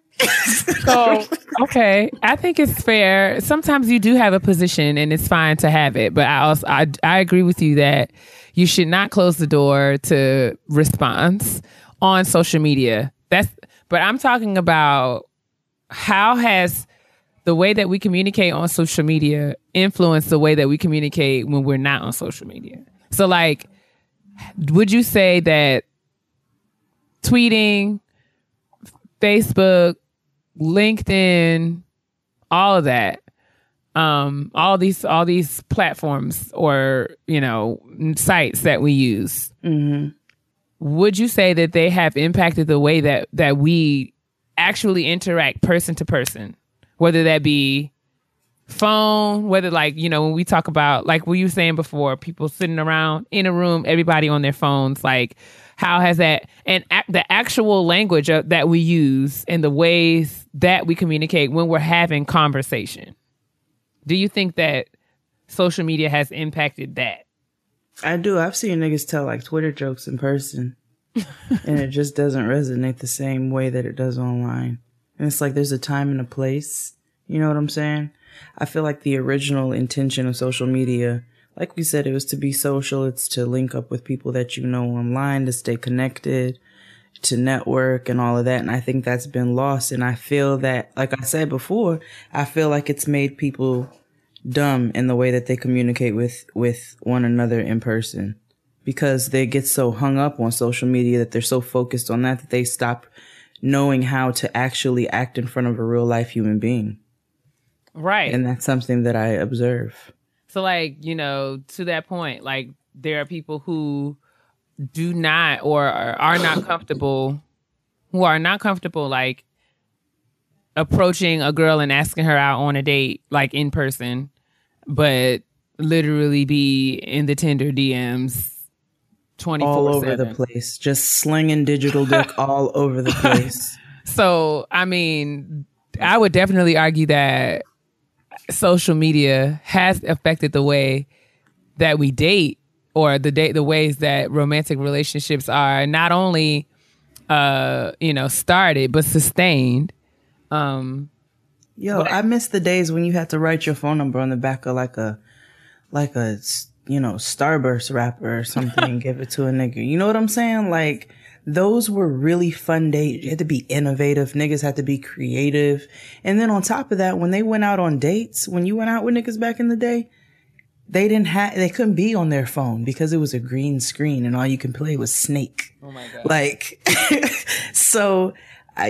So (laughs) okay, I think it's fair. Sometimes you do have a position, and it's fine to have it. But I also I I agree with you that you should not close the door to response on social media. That's but I'm talking about how has the way that we communicate on social media influenced the way that we communicate when we're not on social media. So like would you say that tweeting, Facebook, LinkedIn, all of that um, all these all these platforms or you know sites that we use. Mm-hmm. Would you say that they have impacted the way that that we actually interact person to person, whether that be phone, whether like you know when we talk about like what you were saying before, people sitting around in a room, everybody on their phones, like how has that and the actual language that we use and the ways that we communicate when we're having conversation do you think that social media has impacted that? I do. I've seen niggas tell like Twitter jokes in person. (laughs) and it just doesn't resonate the same way that it does online. And it's like there's a time and a place. You know what I'm saying? I feel like the original intention of social media, like we said, it was to be social. It's to link up with people that you know online, to stay connected, to network and all of that. And I think that's been lost. And I feel that, like I said before, I feel like it's made people dumb in the way that they communicate with, with one another in person because they get so hung up on social media that they're so focused on that that they stop knowing how to actually act in front of a real life human being. Right. And that's something that I observe. So like, you know, to that point, like there are people who do not or are not comfortable who are not comfortable like approaching a girl and asking her out on a date like in person but literally be in the Tinder DMs 24 all over the place. Just slinging digital dick (laughs) all over the place. So i mean i would definitely argue that social media has affected the way that we date or the day the ways that romantic relationships are not only uh you know started but sustained um yo i miss the days when you had to write your phone number on the back of like a like a you know starburst wrapper or something and give it to a nigga you know what i'm saying like those were really fun days. You had to be innovative. Niggas had to be creative. And then on top of that, when they went out on dates, when you went out with niggas back in the day, they didn't have they couldn't be on their phone because it was a green screen and all you can play was snake. Oh my god. Like (laughs) so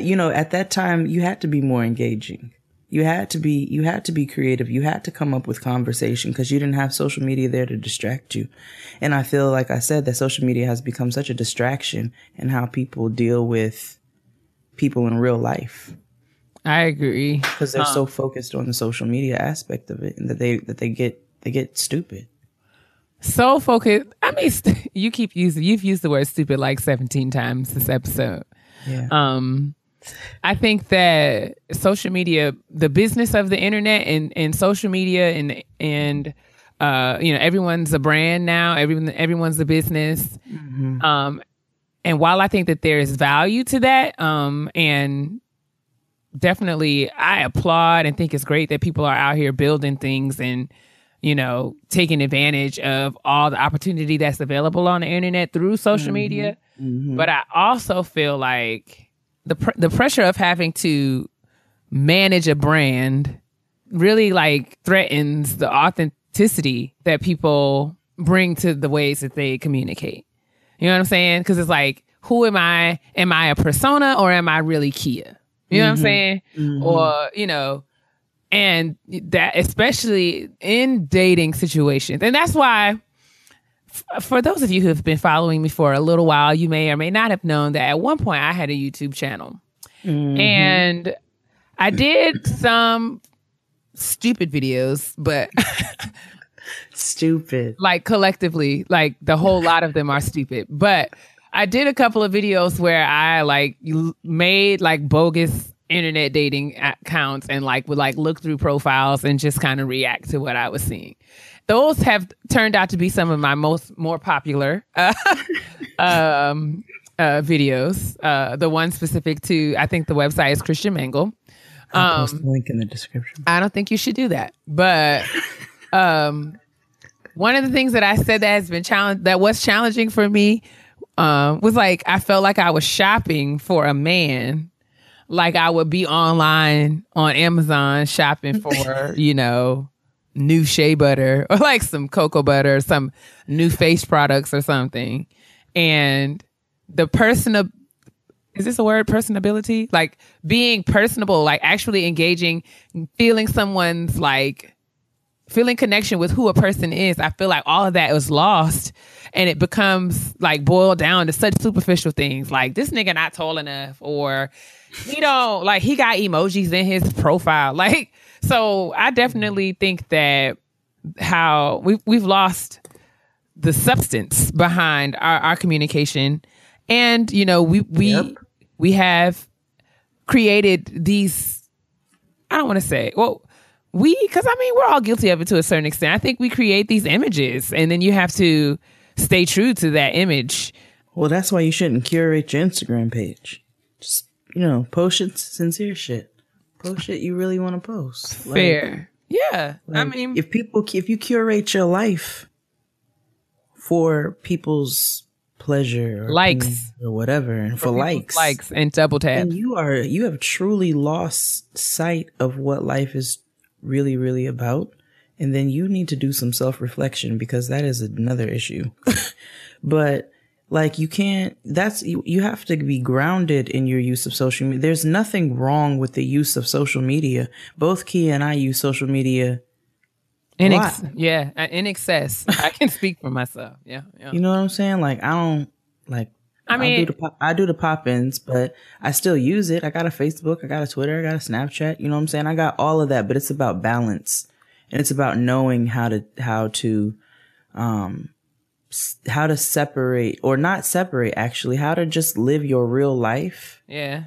you know at that time you had to be more engaging. You had to be you had to be creative. You had to come up with conversation because you didn't have social media there to distract you. And i feel like i said that social media has become such a distraction in how people deal with people in real life. I agree. Because they're um, so focused on the social media aspect of it and that they that they get they get stupid. So focused. I mean, st- (laughs) you keep using. You've used the word stupid like seventeen times this episode. Yeah. Um, I think that social media, the business of the internet, and and social media, and and uh, you know, everyone's a brand now. Everyone, everyone's a business. Mm-hmm. Um, and while I think that there is value to that, um, and definitely I applaud and think it's great that people are out here building things and you know, taking advantage of all the opportunity that's available on the internet through social mm-hmm. media. Mm-hmm. But I also feel like the pr- the pressure of having to manage a brand really like threatens the authenticity that people bring to the ways that they communicate. You know what I'm saying? Because it's like, who am I? Am I a persona or am I really Kia? You know mm-hmm. what I'm mm-hmm. saying? Mm-hmm. Or, you know, and that especially in dating situations. And that's why f- for those of you who have been following me for a little while you may or may not have known that at one point i had a youtube channel. Mm-hmm. and i did some stupid videos but (laughs) stupid. Like collectively like the whole lot of them are stupid. But i did a couple of videos where i like made like bogus internet dating accounts and like would like look through profiles and just kind of react to what I was seeing. Those have turned out to be some of my most more popular uh, (laughs) um, uh, videos. Uh, the one specific to I think the website is Christian Mingle. I'll post um, the link in the description. I don't think you should do that, but um, one of the things that I said that has been challenge that was challenging for me um, was like I felt like I was shopping for a man like I would be online on Amazon shopping (laughs) for, you know, new shea butter (laughs) or like some cocoa butter or some new face products or something. And the person is this a word personability? Like being personable, like actually engaging, feeling someone's like feeling connection with who a person is. I feel like all of that was lost and it becomes like boiled down to such superficial things like this nigga not tall enough or he don't like he got emojis in his profile. (laughs) Like so I definitely think that how we we've lost the substance behind our, our communication. And, you know, we we yep. we have created these I don't want to say, well, we because I mean we're all guilty of it to a certain extent. I think we create these images and then you have to stay true to that image Well, that's why you shouldn't curate your Instagram page. Just you know, post it sincere shit. Post shit you really want to post. Fair. Like, yeah. Like I mean, if people, if you curate your life for people's pleasure, or likes, or whatever, and for, for likes, likes, and double tap, and you are you have truly lost sight of what life is really, really about. And then you need to do some self reflection because that is another issue. (laughs) but like you can't, that's, you, you have to be grounded in your use of social media. There's nothing wrong with the use of social media. Both Kia and I use social media. In ex- yeah, uh, in excess. I can speak for myself. Yeah, yeah. You know what I'm saying? Like I don't like I mean, I do, the pop, I do the pop ins, but I still use it. I got a Facebook, I got a Twitter, I got a Snapchat. You know what I'm saying? I got all of that, but it's about balance and it's about knowing how to, how to, um, how to separate or not separate actually, how to just live your real life. Yeah.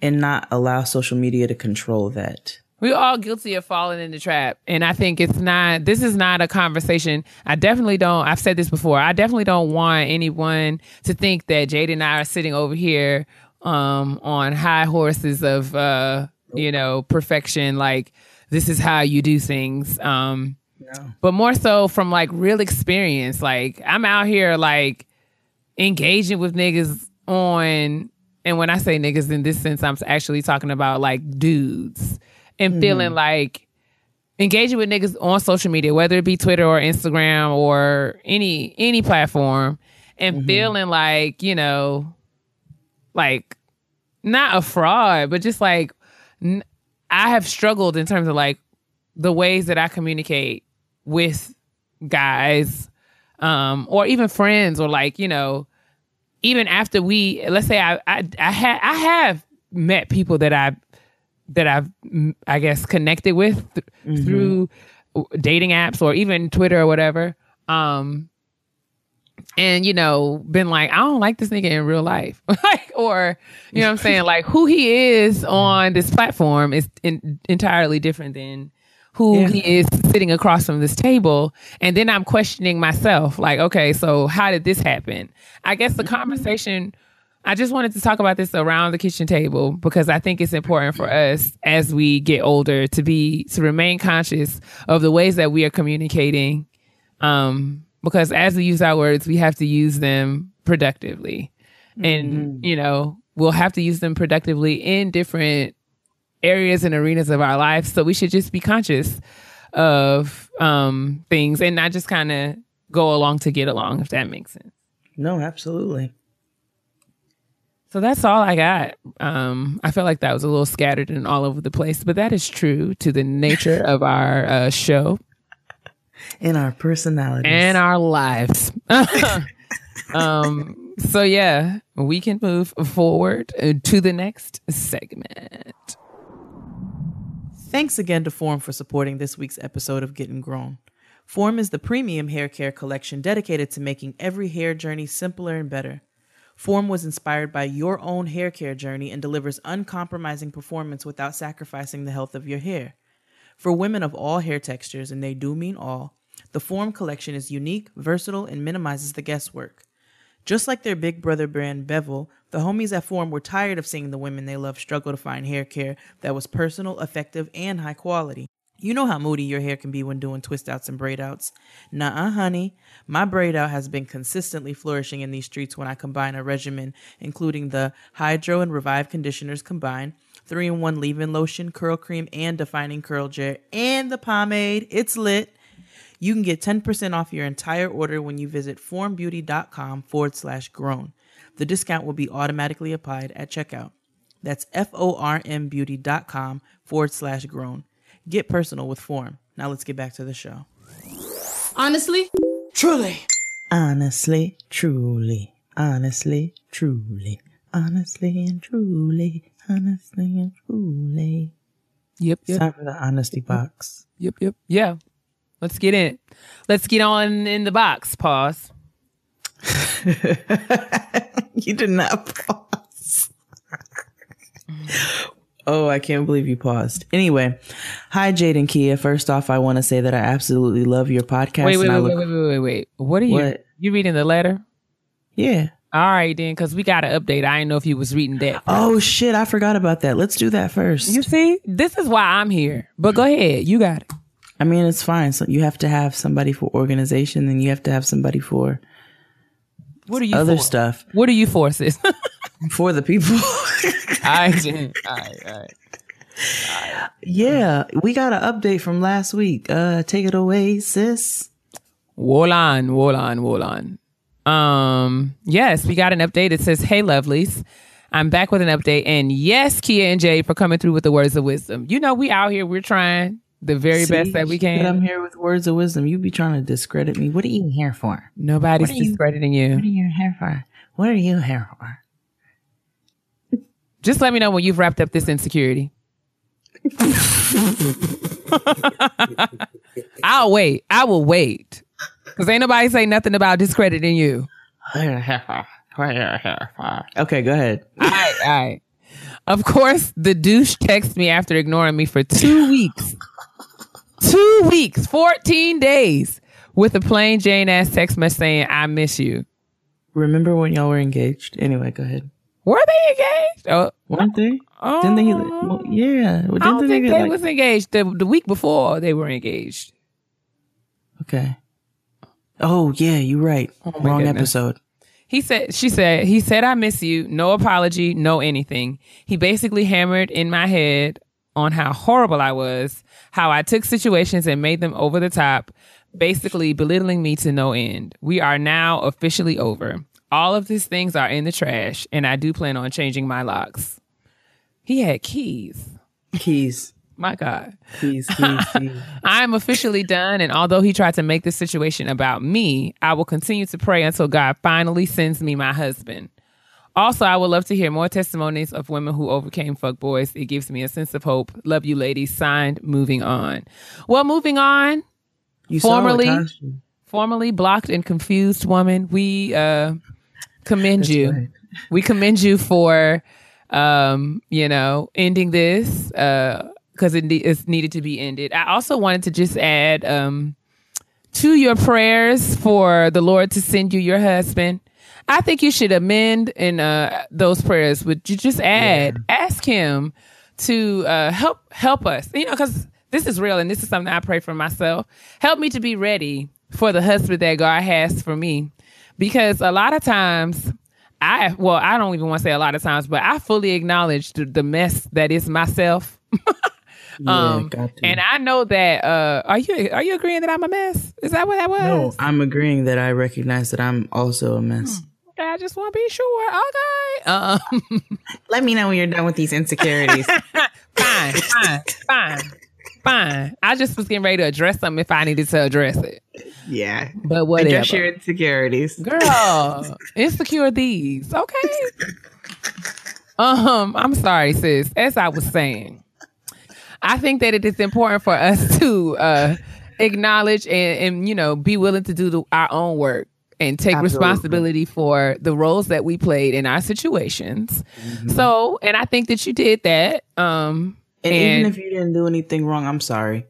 And not allow social media to control that. We're all guilty of falling in the trap. And I think it's not, this is not a conversation. I definitely don't, I've said this before, I definitely don't want anyone to think that Jade and I are sitting over here um, on high horses of, uh, you know, perfection. Like, this is how you do things. Um, yeah. But more so from like real experience. Like, I'm out here like engaging with niggas on, and when I say niggas in this sense, I'm actually talking about like dudes and mm-hmm. feeling like engaging with niggas on social media, whether it be Twitter or Instagram or any any platform, and mm-hmm. feeling like you know, like not a fraud, but just like n- I have struggled in terms of like the ways that I communicate with guys, um, or even friends, or like you know, even after we, let's say I I I, ha- I have met people that I that I've I guess connected with th- mm-hmm. through dating apps or even Twitter or whatever. Um and you know, been like, I don't like this nigga in real life. (laughs) like or you know what I'm (laughs) saying? like who he is on this platform is in, entirely different than who yeah. he is sitting across from this table. And then I'm questioning myself, like, okay, so how did this happen? I guess the mm-hmm. conversation I just wanted to talk about this around the kitchen table because I think it's important for us as we get older to be to remain conscious of the ways that we are communicating. Um, because as we use our words, we have to use them productively. Mm-hmm. And, you know, we'll have to use them productively in different areas and arenas of our lives. So we should just be conscious of um things and not just kind of go along to get along, if that makes sense. No, absolutely. So that's all I got. Um, I felt like that was a little scattered and all over the place, but that is true to the nature of our uh, show and our personalities and our lives. (laughs) um, so yeah, we can move forward uh, to the next segment. Thanks again to Form for supporting this week's episode of Getting Grown. Form is the premium hair care collection dedicated to making every hair journey simpler and better. Form was inspired by your own hair care journey and delivers uncompromising performance without sacrificing the health of your hair. For women of all hair textures, and they do mean all, the Form collection is unique, versatile, and minimizes the guesswork. Just like their big brother brand Bevel, the homies at Form were tired of seeing the women they love struggle to find hair care that was personal, effective, and high quality. You know how moody your hair can be when doing twist outs and braid outs. Nuh-uh, honey. My braid out has been consistently flourishing in these streets when I combine a regimen including the Hydro and Revive conditioners combined, 3-in-1 leave-in lotion, curl cream, and defining curl gel, and the pomade. It's lit. You can get 10% off your entire order when you visit formbeauty.com forward slash grown. The discount will be automatically applied at checkout. That's F-O-R-M beauty.com forward slash grown. Get personal with form. Now let's get back to the show. Honestly, truly. Honestly, truly. Honestly, truly. Honestly and truly. Honestly and truly. Yep, yep. time for the honesty box. Yep, yep. Yeah. Let's get in. Let's get on in the box. Pause. (laughs) you did not pause. (laughs) Oh, I can't believe you paused. Anyway, hi, Jade and Kia. First off, I want to say that I absolutely love your podcast. Wait, wait, wait, look- wait, wait, wait, wait. What are you? What? You reading the letter? Yeah. All right, then, because we got an update. I didn't know if you was reading that. Oh shit, I forgot about that. Let's do that first. You see, this is why I'm here. But go ahead, you got it. I mean, it's fine. So you have to have somebody for organization, and you have to have somebody for what are you other for? stuff What are you for, sis? (laughs) for the people. I did. All right, all right. yeah, we got an update from last week. Uh, take it away, sis. Wool on, wool on, on. Um, yes, we got an update. It says, Hey lovelies. I'm back with an update. And yes, Kia and Jay for coming through with the words of wisdom. You know, we out here, we're trying the very See, best that we can. I'm here with words of wisdom. You be trying to discredit me. What are you here for? Nobody's are you- discrediting What are you here for? What are you here for? Just let me know when you've wrapped up this insecurity. (laughs) I'll wait. I will wait. Because ain't nobody say nothing about discrediting you. (laughs) Okay, go ahead. All right, all right. Of course, the douche texts me after ignoring me for two weeks. Two weeks, 14 days with a plain Jane ass text message saying, I miss you. Remember when y'all were engaged? Anyway, go ahead. Were they engaged? Oh, Weren't they? Didn't they? Oh. Well, yeah. Well, I don't think they like- was engaged. The, the week before they were engaged. Okay. Oh yeah, you're right. Oh, Wrong episode. He said, she said, he said, I miss you. No apology, no anything. He basically hammered in my head on how horrible I was, how I took situations and made them over the top, basically belittling me to no end. We are now officially over. All of these things are in the trash, and I do plan on changing my locks. He had keys. Keys. My God. Keys. Keys. (laughs) keys. I am officially done, and although he tried to make this situation about me, I will continue to pray until God finally sends me my husband. Also, I would love to hear more testimonies of women who overcame fuck boys. It gives me a sense of hope. Love you, ladies. Signed, moving on. Well, moving on. You Formerly-. Formerly blocked and confused woman, we uh, commend you. right. We commend you for, um, you know, ending this because it ne- it's needed to be ended. I also wanted to just add um, to your prayers for the Lord to send you your husband. I think you should amend in uh, those prayers. Would you just add, ask him to uh, help help us? You know, because this is real and this is something I pray for myself. Help me to be ready for the husband that God has for me, because a lot of times. I well, I don't even want to say a lot of times, but I fully acknowledge the, the mess that is myself. (laughs) Yeah, got. And I know that uh are you are you agreeing that I'm a mess? Is that what that was? no, I'm agreeing that I recognize that I'm also a mess. Okay, I just want to be sure. Okay. Um, (laughs) Let me know when you're done with these insecurities. (laughs) fine, fine, fine, fine. I just was getting ready to address something if I needed to address it. yeah. But whatever. Address your insecurities. Girl, (laughs) insecure these. Okay. Um, I'm sorry, sis. As I was saying, I think that it is important for us (laughs) to uh acknowledge and, and you know be willing to do the, our own work and take Absolutely. responsibility for the roles that we played in our situations. So, and I think that you did that. Um, And, And- even if you didn't do anything wrong, I'm sorry.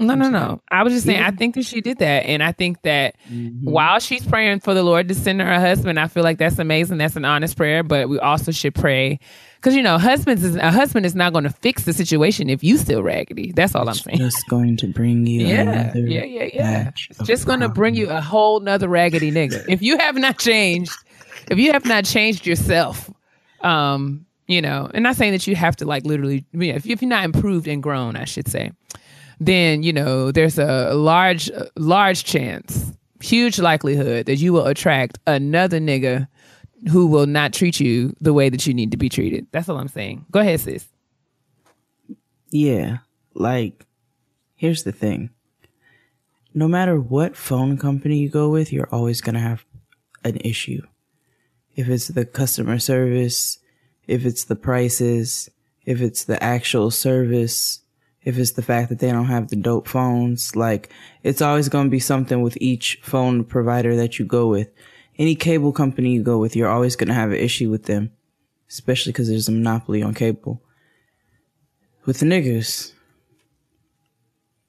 No, no, no. I was just saying, I think that she did that. And I think that while she's praying for the Lord to send her a husband, I feel like that's amazing. That's an honest prayer. But we also should pray because, you know, husbands is, a husband is not going to fix the situation if you still raggedy. That's all I'm saying. Just going to bring you (laughs) Yeah, another yeah, yeah, yeah. just going to bring you a whole nother raggedy nigga. If you have not changed, if you have not changed yourself, um, you know, and not saying that you have to like literally, you know, if, if you're not improved and grown, I should say, then you know there's a large, large chance, huge likelihood that you will attract another nigga who will not treat you the way that you need to be treated. That's all I'm saying. Go ahead, sis. Yeah. Like, here's the thing. No matter what phone company you go with, you're always going to have an issue. If it's the customer service, if it's the prices, if it's the actual service, if it's the fact that they don't have the dope phones, like, it's always going to be something with each phone provider that you go with. Any cable company you go with, you're always going to have an issue with them, especially because there's a monopoly on cable with the niggas,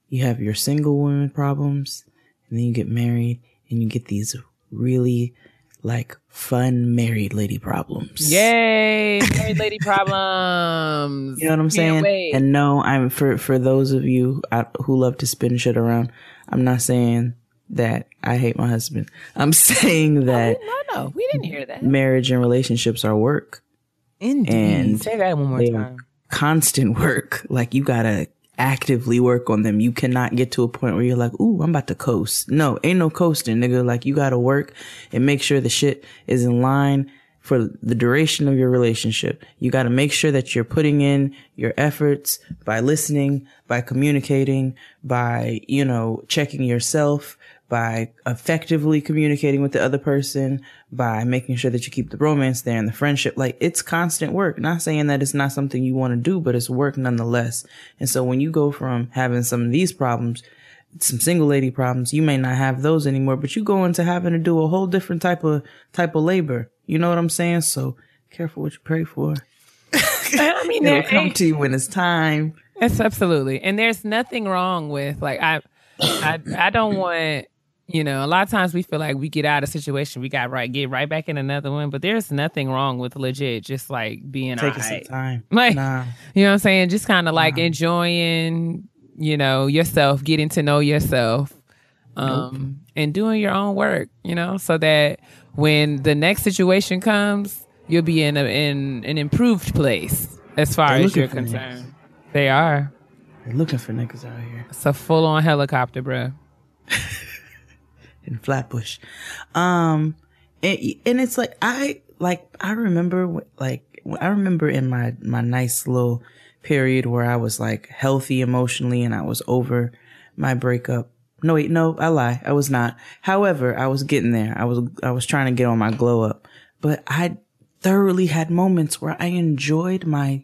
you have your single women problems, and then you get married and you get these really like fun married lady problems. Yay, (laughs) married lady problems. You know what I'm saying? Wait. And no, I'm for for those of you who love to spin shit around. I'm not saying that I hate my husband. (laughs) I'm saying that no, no, no, we didn't hear that. Marriage and relationships are work. Indeed. And Say that one more time. Constant work. Like you gotta actively work on them. You cannot get to a point where you're like, ooh, I'm about to coast. No, ain't no coasting, nigga. Like you gotta work and make sure the shit is in line for the duration of your relationship. You gotta make sure that you're putting in your efforts by listening, by communicating, by, you know, checking yourself, by effectively communicating with the other person, by making sure that you keep the romance there and the friendship. Like it's constant work. Not saying that it's not something you want to do, but it's work nonetheless. And so when you go from having some of these problems, some single lady problems, you may not have those anymore, but you go into having to do a whole different type of type of labor. You know what I'm saying? So careful what you pray for. (laughs) I mean, it'll come to you when it's time. It's absolutely, and there's nothing wrong with like I, I, I don't want you know, a lot of times we feel like we get out of situation, we got right, get right back in another one. But there's nothing wrong with legit just like being taking some time, (laughs) like nah. you know what I'm saying, just kind of like nah. enjoying, you know, yourself, getting to know yourself, um, nope. and doing your own work, you know, so that when the next situation comes, you'll be in a in an improved place as far They're as you're concerned. Niggas. They are. They're looking for niggas out here. It's a full on helicopter, bro. (laughs) in Flatbush. Um, and, and it's like, I, like, I remember, like, I remember in my, my nice little period where I was like healthy emotionally and I was over my breakup. No, wait, no, I lie. I was not. However, I was getting there. I was, I was trying to get on my glow up, but I thoroughly had moments where I enjoyed my,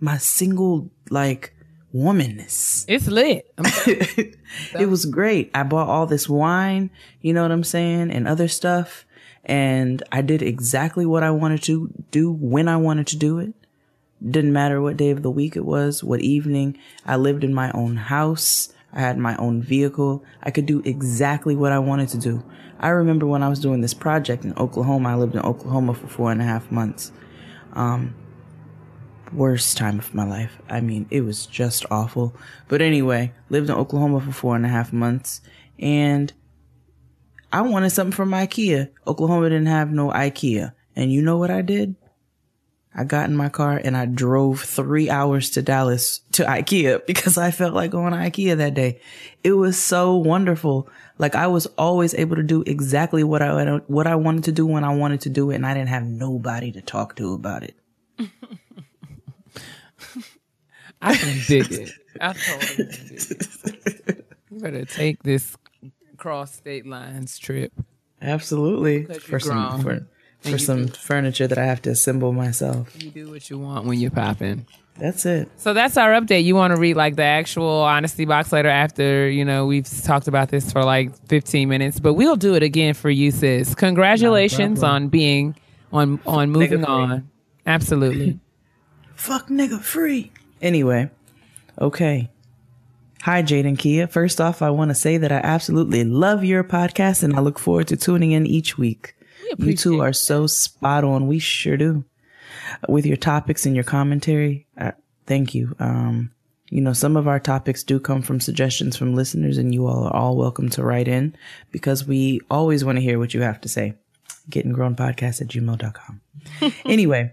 my single, like, womanness. It's lit. (laughs) it was great. I bought all this wine, you know what I'm saying, and other stuff. And I did exactly what I wanted to do when I wanted to do it. Didn't matter what day of the week it was, what evening. I lived in my own house. I had my own vehicle. I could do exactly what I wanted to do. I remember when I was doing this project in Oklahoma, I lived in Oklahoma for four and a half months. Um, worst time of my life. I mean, it was just awful. But anyway, lived in Oklahoma for four and a half months and I wanted something from IKEA. Oklahoma didn't have no IKEA. And you know what I did? I got in my car and I drove three hours to Dallas to IKEA (laughs) because I felt like going to IKEA that day. It was so wonderful. Like I was always able to do exactly what I what I wanted to do when I wanted to do it, and I didn't have nobody to talk to about it. (laughs) I can dig it. (laughs) I totally can dig it. You better take this cross state lines trip. Absolutely. For some for, for some do. furniture that I have to assemble myself. You do what you want when you're popping. That's it. So that's our update. You want to read like the actual honesty box letter after, you know, we've talked about this for like 15 minutes, but we'll do it again for you, sis. Congratulations on being on on moving on. Absolutely. Fuck nigga free. Anyway, okay. Hi, Jade and Kia. First off, I want to say that I absolutely love your podcast and I look forward to tuning in each week. You two are so spot on. We sure do. With your topics and your commentary, uh, thank you. Um, you know, some of our topics do come from suggestions from listeners, and you all are all welcome to write in because we always want to hear what you have to say. Getting grown podcast at gmail.com. (laughs) anyway,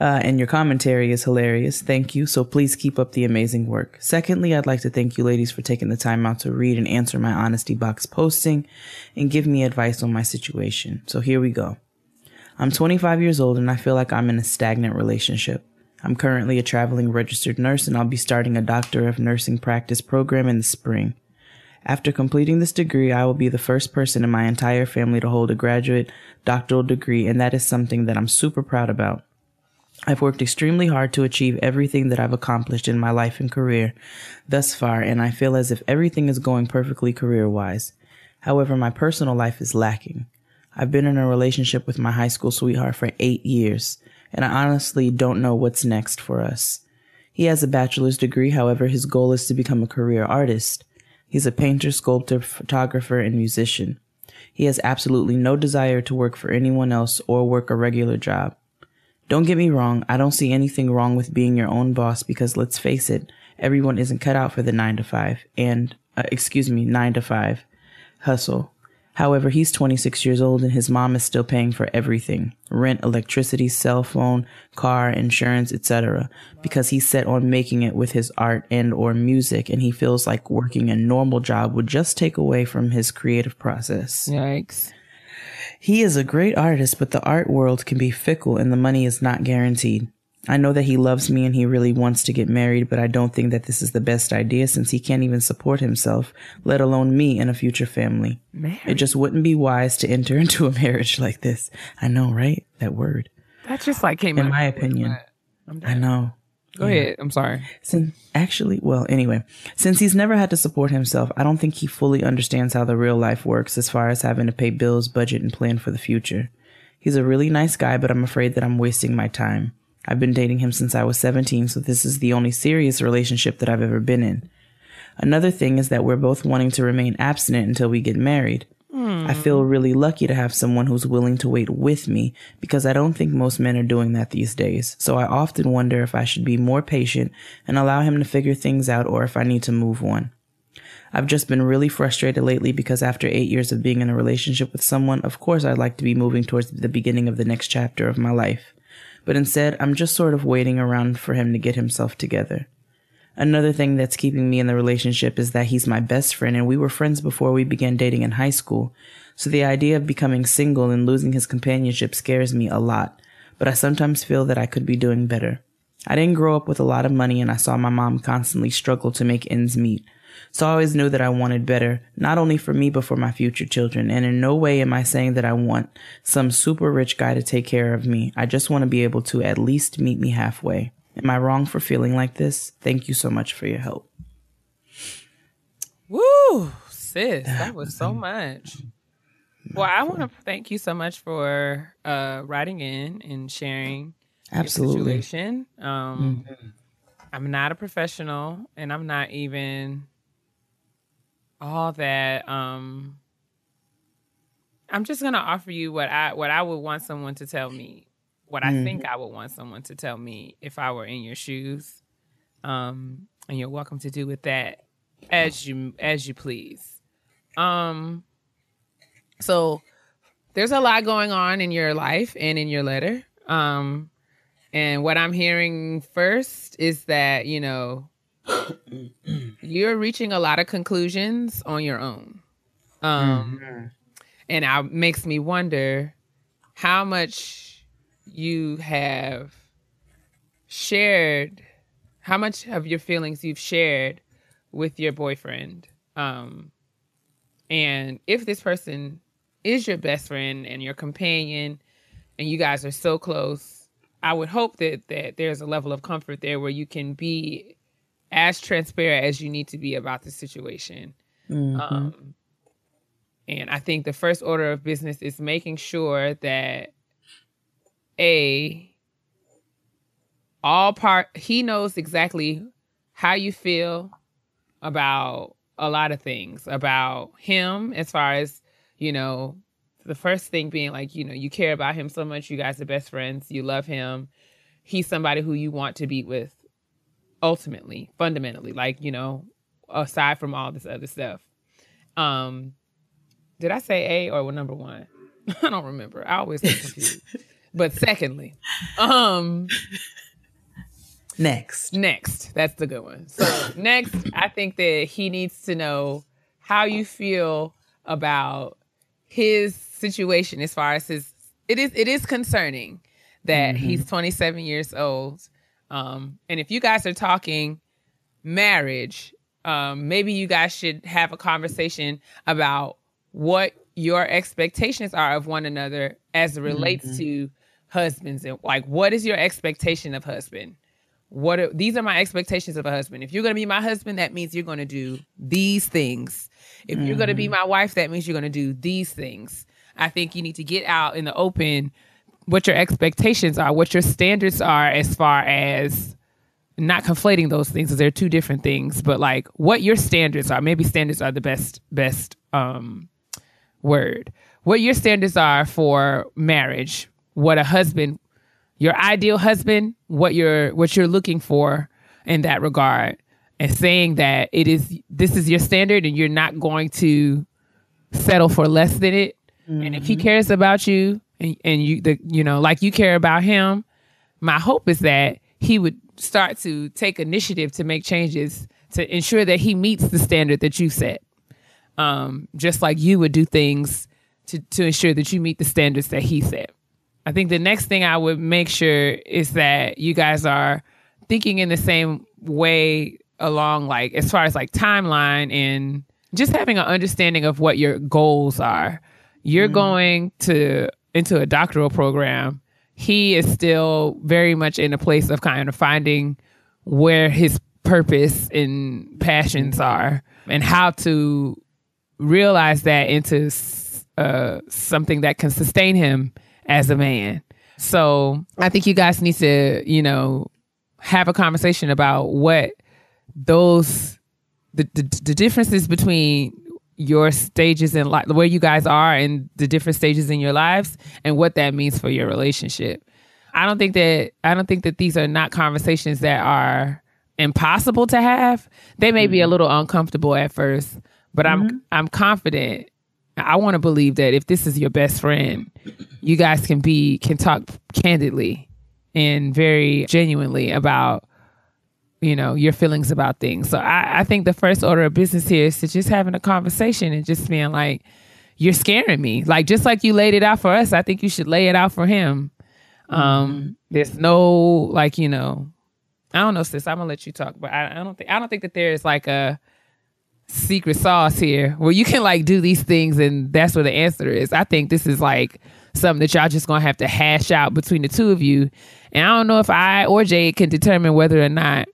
uh, and your commentary is hilarious. Thank you. So please keep up the amazing work. Secondly, I'd like to thank you ladies for taking the time out to read and answer my honesty box posting and give me advice on my situation. So here we go. I'm 25 years old and I feel like I'm in a stagnant relationship. I'm currently a traveling registered nurse and I'll be starting a doctor of nursing practice program in the spring. After completing this degree, I will be the first person in my entire family to hold a graduate doctoral degree, and that is something that I'm super proud about. I've worked extremely hard to achieve everything that I've accomplished in my life and career thus far, and I feel as if everything is going perfectly career wise. However, my personal life is lacking. I've been in a relationship with my high school sweetheart for eight years, and I honestly don't know what's next for us. He has a bachelor's degree, however, his goal is to become a career artist. He's a painter, sculptor, photographer, and musician. He has absolutely no desire to work for anyone else or work a regular job. Don't get me wrong, I don't see anything wrong with being your own boss because let's face it, everyone isn't cut out for the 9 to 5 and, uh, excuse me, 9 to 5 hustle. However, he's 26 years old and his mom is still paying for everything rent, electricity, cell phone, car, insurance, etc. because he's set on making it with his art and or music and he feels like working a normal job would just take away from his creative process. Yikes. He is a great artist, but the art world can be fickle and the money is not guaranteed. I know that he loves me and he really wants to get married, but I don't think that this is the best idea since he can't even support himself, let alone me and a future family. Married. It just wouldn't be wise to enter (laughs) into a marriage like this. I know, right? That word. That just like came in my opinion. I know. Go yeah. ahead. I'm sorry. Since actually, well, anyway, since he's never had to support himself, I don't think he fully understands how the real life works as far as having to pay bills, budget, and plan for the future. He's a really nice guy, but I'm afraid that I'm wasting my time. I've been dating him since I was 17, so this is the only serious relationship that I've ever been in. Another thing is that we're both wanting to remain abstinent until we get married. Mm. I feel really lucky to have someone who's willing to wait with me because I don't think most men are doing that these days. So I often wonder if I should be more patient and allow him to figure things out or if I need to move on. I've just been really frustrated lately because after eight years of being in a relationship with someone, of course I'd like to be moving towards the beginning of the next chapter of my life but instead I'm just sort of waiting around for him to get himself together. Another thing that's keeping me in the relationship is that he's my best friend and we were friends before we began dating in high school. So the idea of becoming single and losing his companionship scares me a lot, but I sometimes feel that I could be doing better. I didn't grow up with a lot of money and I saw my mom constantly struggle to make ends meet. So I always knew that I wanted better, not only for me, but for my future children. And in no way am I saying that I want some super rich guy to take care of me. I just want to be able to at least meet me halfway. Am I wrong for feeling like this? Thank you so much for your help. Woo, sis, that was so much. Well, I want to thank you so much for uh, writing in and sharing Absolutely. your situation. Um, mm-hmm. I'm not a professional, and I'm not even all that um I'm just gonna offer you what I what I would want someone to tell me, what I mm. think I would want someone to tell me if I were in your shoes. Um, and you're welcome to do with that as you as you please. Um, so there's a lot going on in your life and in your letter. Um, and what I'm hearing first is that you know (coughs) you're reaching a lot of conclusions on your own. Um, mm-hmm. And it makes me wonder how much you have shared, how much of your feelings you've shared with your boyfriend. Um, and if this person is your best friend and your companion, and you guys are so close, I would hope that that there's a level of comfort there where you can be as transparent as you need to be about the situation. Mm-hmm. Um, and I think the first order of business is making sure that a all part he knows exactly how you feel about a lot of things about him as far as you know the first thing being like you know you care about him so much you guys are best friends you love him he's somebody who you want to be with ultimately, fundamentally, like, you know, aside from all this other stuff. Um, did I say A or number one? (laughs) I don't remember. I always get confused. (laughs) but secondly, um, next, next, that's the good one. So next, I think that he needs to know how you feel about his situation as far as his. It is it is concerning that mm-hmm. he's 27 years old um, and if you guys are talking marriage, um, maybe you guys should have a conversation about what your expectations are of one another as it relates mm-hmm. to husbands and like what is your expectation of husband what are, these are my expectations of a husband if you're going to be my husband that means you're going to do these things if mm-hmm. you're going to be my wife that means you're going to do these things i think you need to get out in the open what your expectations are, what your standards are as far as not conflating those things because they're two different things, but like what your standards are. Maybe standards are the best best um word. What your standards are for marriage, what a husband, your ideal husband, what you're what you're looking for in that regard, and saying that it is this is your standard and you're not going to settle for less than it. Mm-hmm. And if he cares about you and, and you the you know, like you care about him, my hope is that he would start to take initiative to make changes to ensure that he meets the standard that you set. Um, just like you would do things to, to ensure that you meet the standards that he set. I think the next thing I would make sure is that you guys are thinking in the same way along like as far as like timeline and just having an understanding of what your goals are. You're mm going to into a doctoral program. He is still very much in a place of kind of finding where his purpose and passions are and how to realize that into uh, something that can sustain him as a man. So I think you guys need to, you know, have a conversation about what those the, the, the differences between your stages in life, where you guys are and the different stages in your lives and what that means for your relationship. I don't think that I don't think that these are not conversations that are impossible to have. They may mm-hmm. be a little uncomfortable at first, but mm-hmm. I'm I'm confident. I want to believe that if this is your best friend, you guys can be can talk candidly and very genuinely about you know your feelings about things. So I, I think the first order of business here is to just having a conversation and just being like, "You're scaring me." Like just like you laid it out for us, I think you should lay it out for him. Um, mm-hmm. There's no like you know I don't know, sis. I'm gonna let you talk, but I, I don't think I don't think that there is like a secret sauce here where you can like do these things and that's where the answer is. I think this is like something that y'all just gonna have to hash out between the two of you. And I don't know if I or Jade can determine whether or not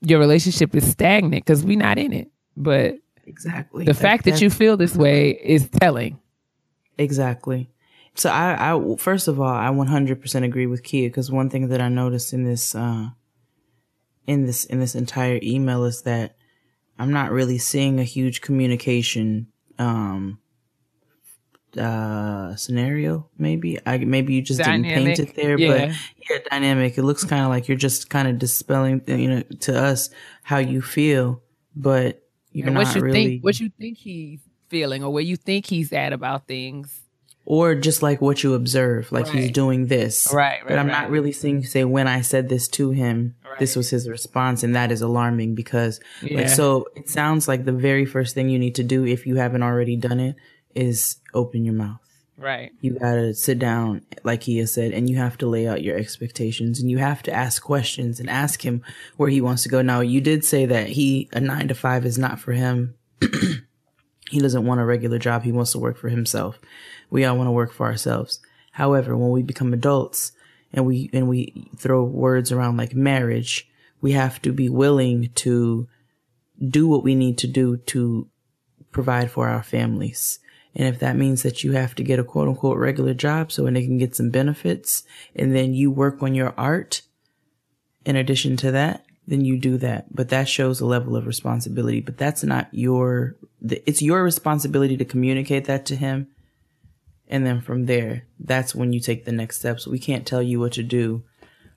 your relationship is stagnant because we're not in it. But exactly the that, fact that you feel this way is telling. Exactly. So I, I first of all, I 100% agree with Kia because one thing that I noticed in this, uh, in this in this entire email is that I'm not really seeing a huge communication um, uh, scenario. Maybe I maybe you just dynamic. didn't paint it there, yeah. but yeah, dynamic. It looks kind of like you're just kind of dispelling, you know, to us how you feel, but you're and what not you really think, what you think he's feeling or where you think he's at about things or just like what you observe, like right. he's doing this. Right, right. But I'm right. not really seeing say when I said this to him, this was his response, and that is alarming because yeah. like so it sounds like the very first thing you need to do if you haven't already done it is open your mouth. Right. You gotta sit down, like he has said, and you have to lay out your expectations and you have to ask questions and ask him where he wants to go. Now you did say that he a nine to five is not for him. (clears throat) he doesn't want a regular job. He wants to work for himself we all want to work for ourselves. However, when we become adults and we, and we throw words around like marriage, we have to be willing to do what we need to do to provide for our families. And if that means that you have to get a quote unquote regular job so when they can get some benefits and then you work on your art in addition to that, then you do that. But that shows a level of responsibility. But that's not your, it's your responsibility to communicate that to him and then from there, that's when you take the next steps. We can't tell you what to do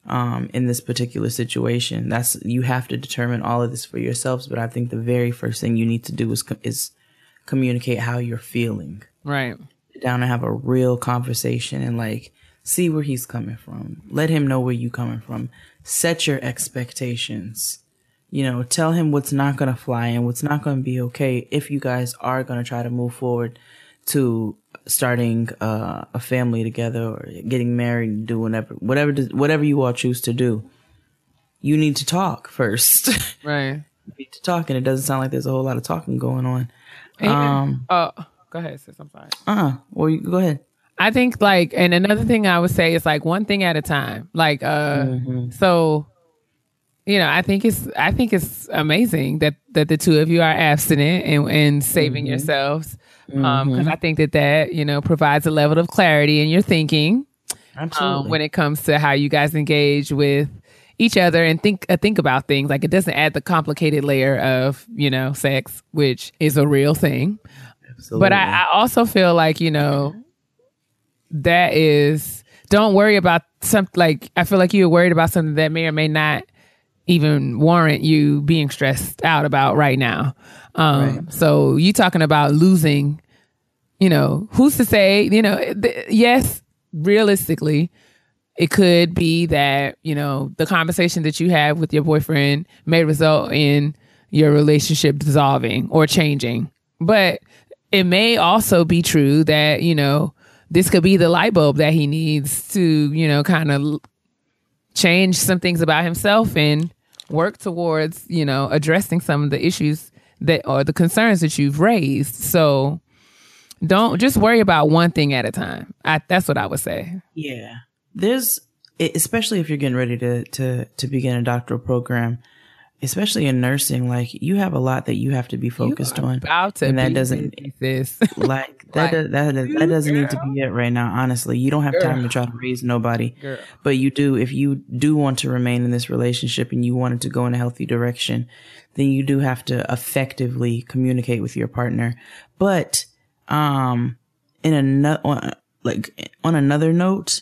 um, in this particular situation. That's you have to determine all of this for yourselves. But I think the very first thing you need to do is is communicate how you're feeling. Right. Sit down and have a real conversation and like see where he's coming from. Let him know where you're coming from. Set your expectations. You know, tell him what's not going to fly and what's not going to be okay if you guys are going to try to move forward to starting uh, a family together or getting married, and do whatever, whatever, whatever you all choose to do, you need to talk first. (laughs) Right. you need to talk, and it doesn't sound like there's a whole lot of talking going on. Um. Oh, go ahead, sis. I'm sorry. Uh. Uh-uh. Well, you, go ahead. I think like, and another thing I would say is like one thing at a time. Like, uh, mm-hmm. so you know, I think it's I think it's amazing that that the two of you are abstinent and, and saving mm-hmm. yourselves because um, mm-hmm. I think that that you know provides a level of clarity in your thinking. Absolutely. Um, when it comes to how you guys engage with each other and think uh, think about things, like it doesn't add the complicated layer of you know sex, which is a real thing. Absolutely. But I, I also feel like, you know, that is don't worry about something like I feel like you're worried about something that may or may not even warrant you being stressed out about right now. Um, right. So you talking about losing, you know, who's to say, you know, th- yes, realistically, it could be that, you know, the conversation that you have with your boyfriend may result in your relationship dissolving or changing. But it may also be true that, you know, this could be the light bulb that he needs to, you know, kind of change some things about himself and work towards, you know, addressing some of the issues that or the concerns that you've raised. So don't just worry about one thing at a time. I, that's what I would say. Yeah. There's especially if you're getting ready to to to begin a doctoral program, especially in nursing, like you have a lot that you have to be focused on. About to and that doesn't this (laughs) like (laughs) that like, that, that, that doesn't girl. need to be it right now. Honestly, you don't have girl. time to try to raise nobody, girl. but you do if you do want to remain in this relationship and you want it to go in a healthy direction, then you do have to effectively communicate with your partner. But um, in another like on another note,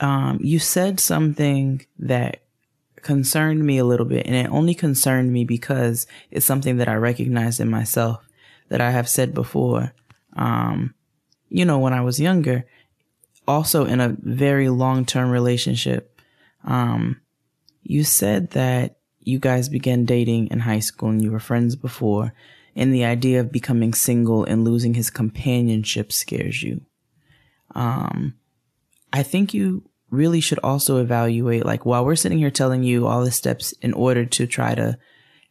um, you said something that concerned me a little bit and it only concerned me because it's something that I recognized in myself that I have said before. Um, you know, when I was younger, also in a very long term relationship, um, you said that you guys began dating in high school and you were friends before and the idea of becoming single and losing his companionship scares you. Um, I think you really should also evaluate like while we're sitting here telling you all the steps in order to try to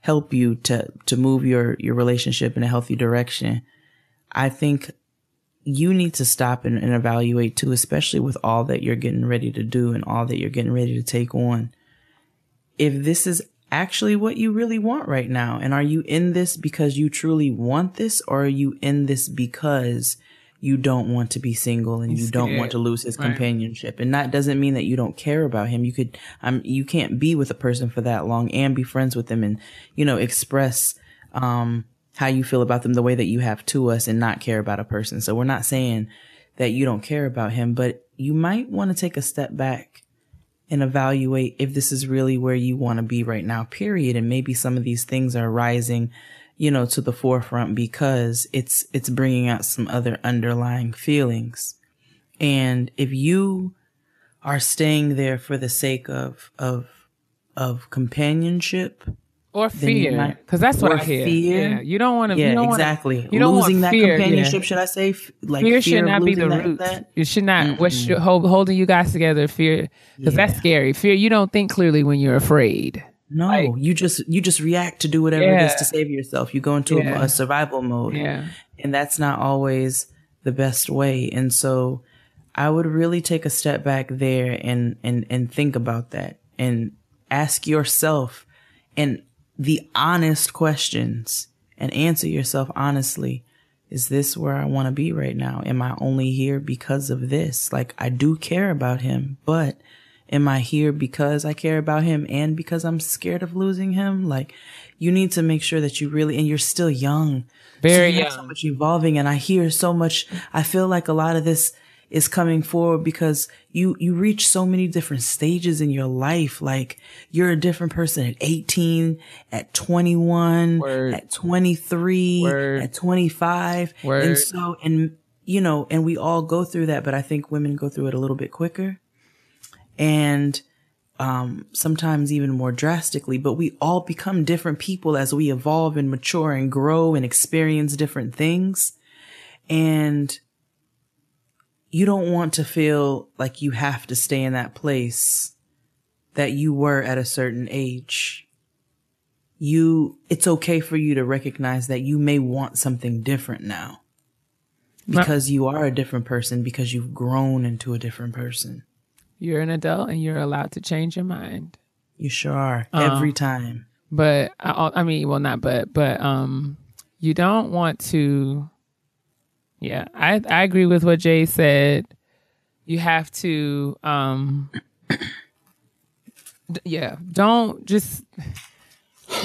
help you to to move your your relationship in a healthy direction i think you need to stop and, and evaluate too especially with all that you're getting ready to do and all that you're getting ready to take on. If this is actually what you really want right now and are you in this because you truly want this or are you in this because you don't want to be single and He's you don't want to lose his right. companionship. And that doesn't mean that you don't care about him. You could, um, you can't be with a person for that long and be friends with them and, you know, express, um, how you feel about them the way that you have to us and not care about a person. So we're not saying that you don't care about him, but you might want to take a step back and evaluate if this is really where you want to be right now, period. And maybe some of these things are rising you know, to the forefront because it's, it's bringing out some other underlying feelings. And if you are staying there for the sake of, of, of companionship, or fear, because that's what I hear. Fear, yeah. you don't want to. Yeah, exactly. Wanna, you don't losing that fear, companionship. Yeah. Should I say? Like fear, fear should not be the root. That? It should not. mm What's hold, holding you guys together? Fear, because yeah. that's scary. Fear. You don't think clearly when you're afraid. No, like, you just you just react to do whatever yeah. it is to save yourself. You go into yeah. a, a, survival mode, yeah. and that's not always the best way. And so, I would really take a step back there and and and think about that and ask yourself and the honest questions and answer yourself honestly. Is this where I want to be right now? Am I only here because of this? Like I do care about him, but am I here because I care about him and because I'm scared of losing him? Like, you need to make sure that you really, and you're still young. Very so young. So much evolving. And I hear so much, I feel like a lot of this is coming forward because you, you reach so many different stages in your life. Like you're a different person at 18, at 21, Word. at 23, Word. at 25. Word. And so, and you know, and we all go through that, but I think women go through it a little bit quicker and um, sometimes even more drastically, but we all become different people as we evolve and mature and grow and experience different things. And you don't want to feel like you have to stay in that place that you were at a certain age. You, it's okay for you to recognize that you may want something different now because you are a different person because you've grown into a different person. You're an adult and you're allowed to change your mind. You sure are every um, time. But I, I mean, well, not but, but um, you don't want to. Yeah, I I agree with what Jay said. You have to, um, yeah, don't just. (laughs)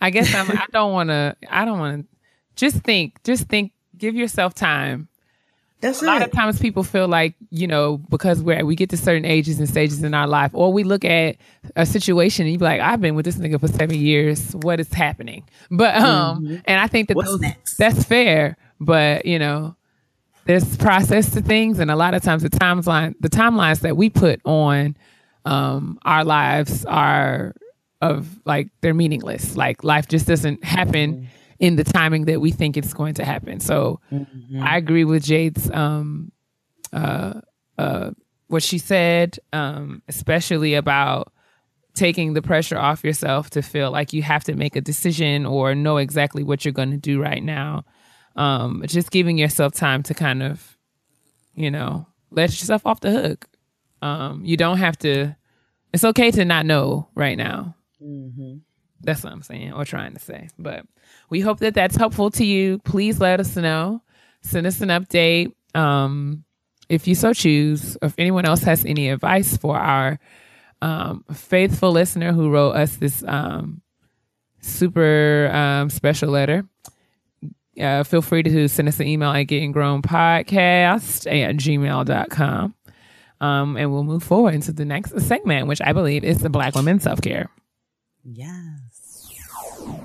I guess I'm. I don't want to. I don't want to just think, just think, give yourself time. That's a it. lot of times people feel like, you know, because we're, we get to certain ages and stages in our life, or we look at a situation and you be like, I've been with this nigga for seven years. What is happening? But, um, mm-hmm. and I think that those, that's fair, but you know, there's process to things. And a lot of times the timeline, the timelines that we put on, um, our lives are of like, they're meaningless. Like life just doesn't happen. Mm-hmm in the timing that we think it's going to happen. So mm-hmm. I agree with Jade's um, uh, uh, what she said, um, especially about taking the pressure off yourself to feel like you have to make a decision or know exactly what you're going to do right now. Um, just giving yourself time to kind of, you know, let yourself off the hook. Um, you don't have to. It's okay to not know right now. Mm-hmm. That's what I'm saying or trying to say. But we hope that that's helpful to you. Please let us know. Send us an update. Um, if you so choose, if anyone else has any advice for our um, faithful listener who wrote us this um, super um, special letter, uh, feel free to send us an email at gettinggrownpodcast grown podcast at gmail.com. Um, and we'll move forward into the next segment, which I believe is the Black Women Self Care. Yeah.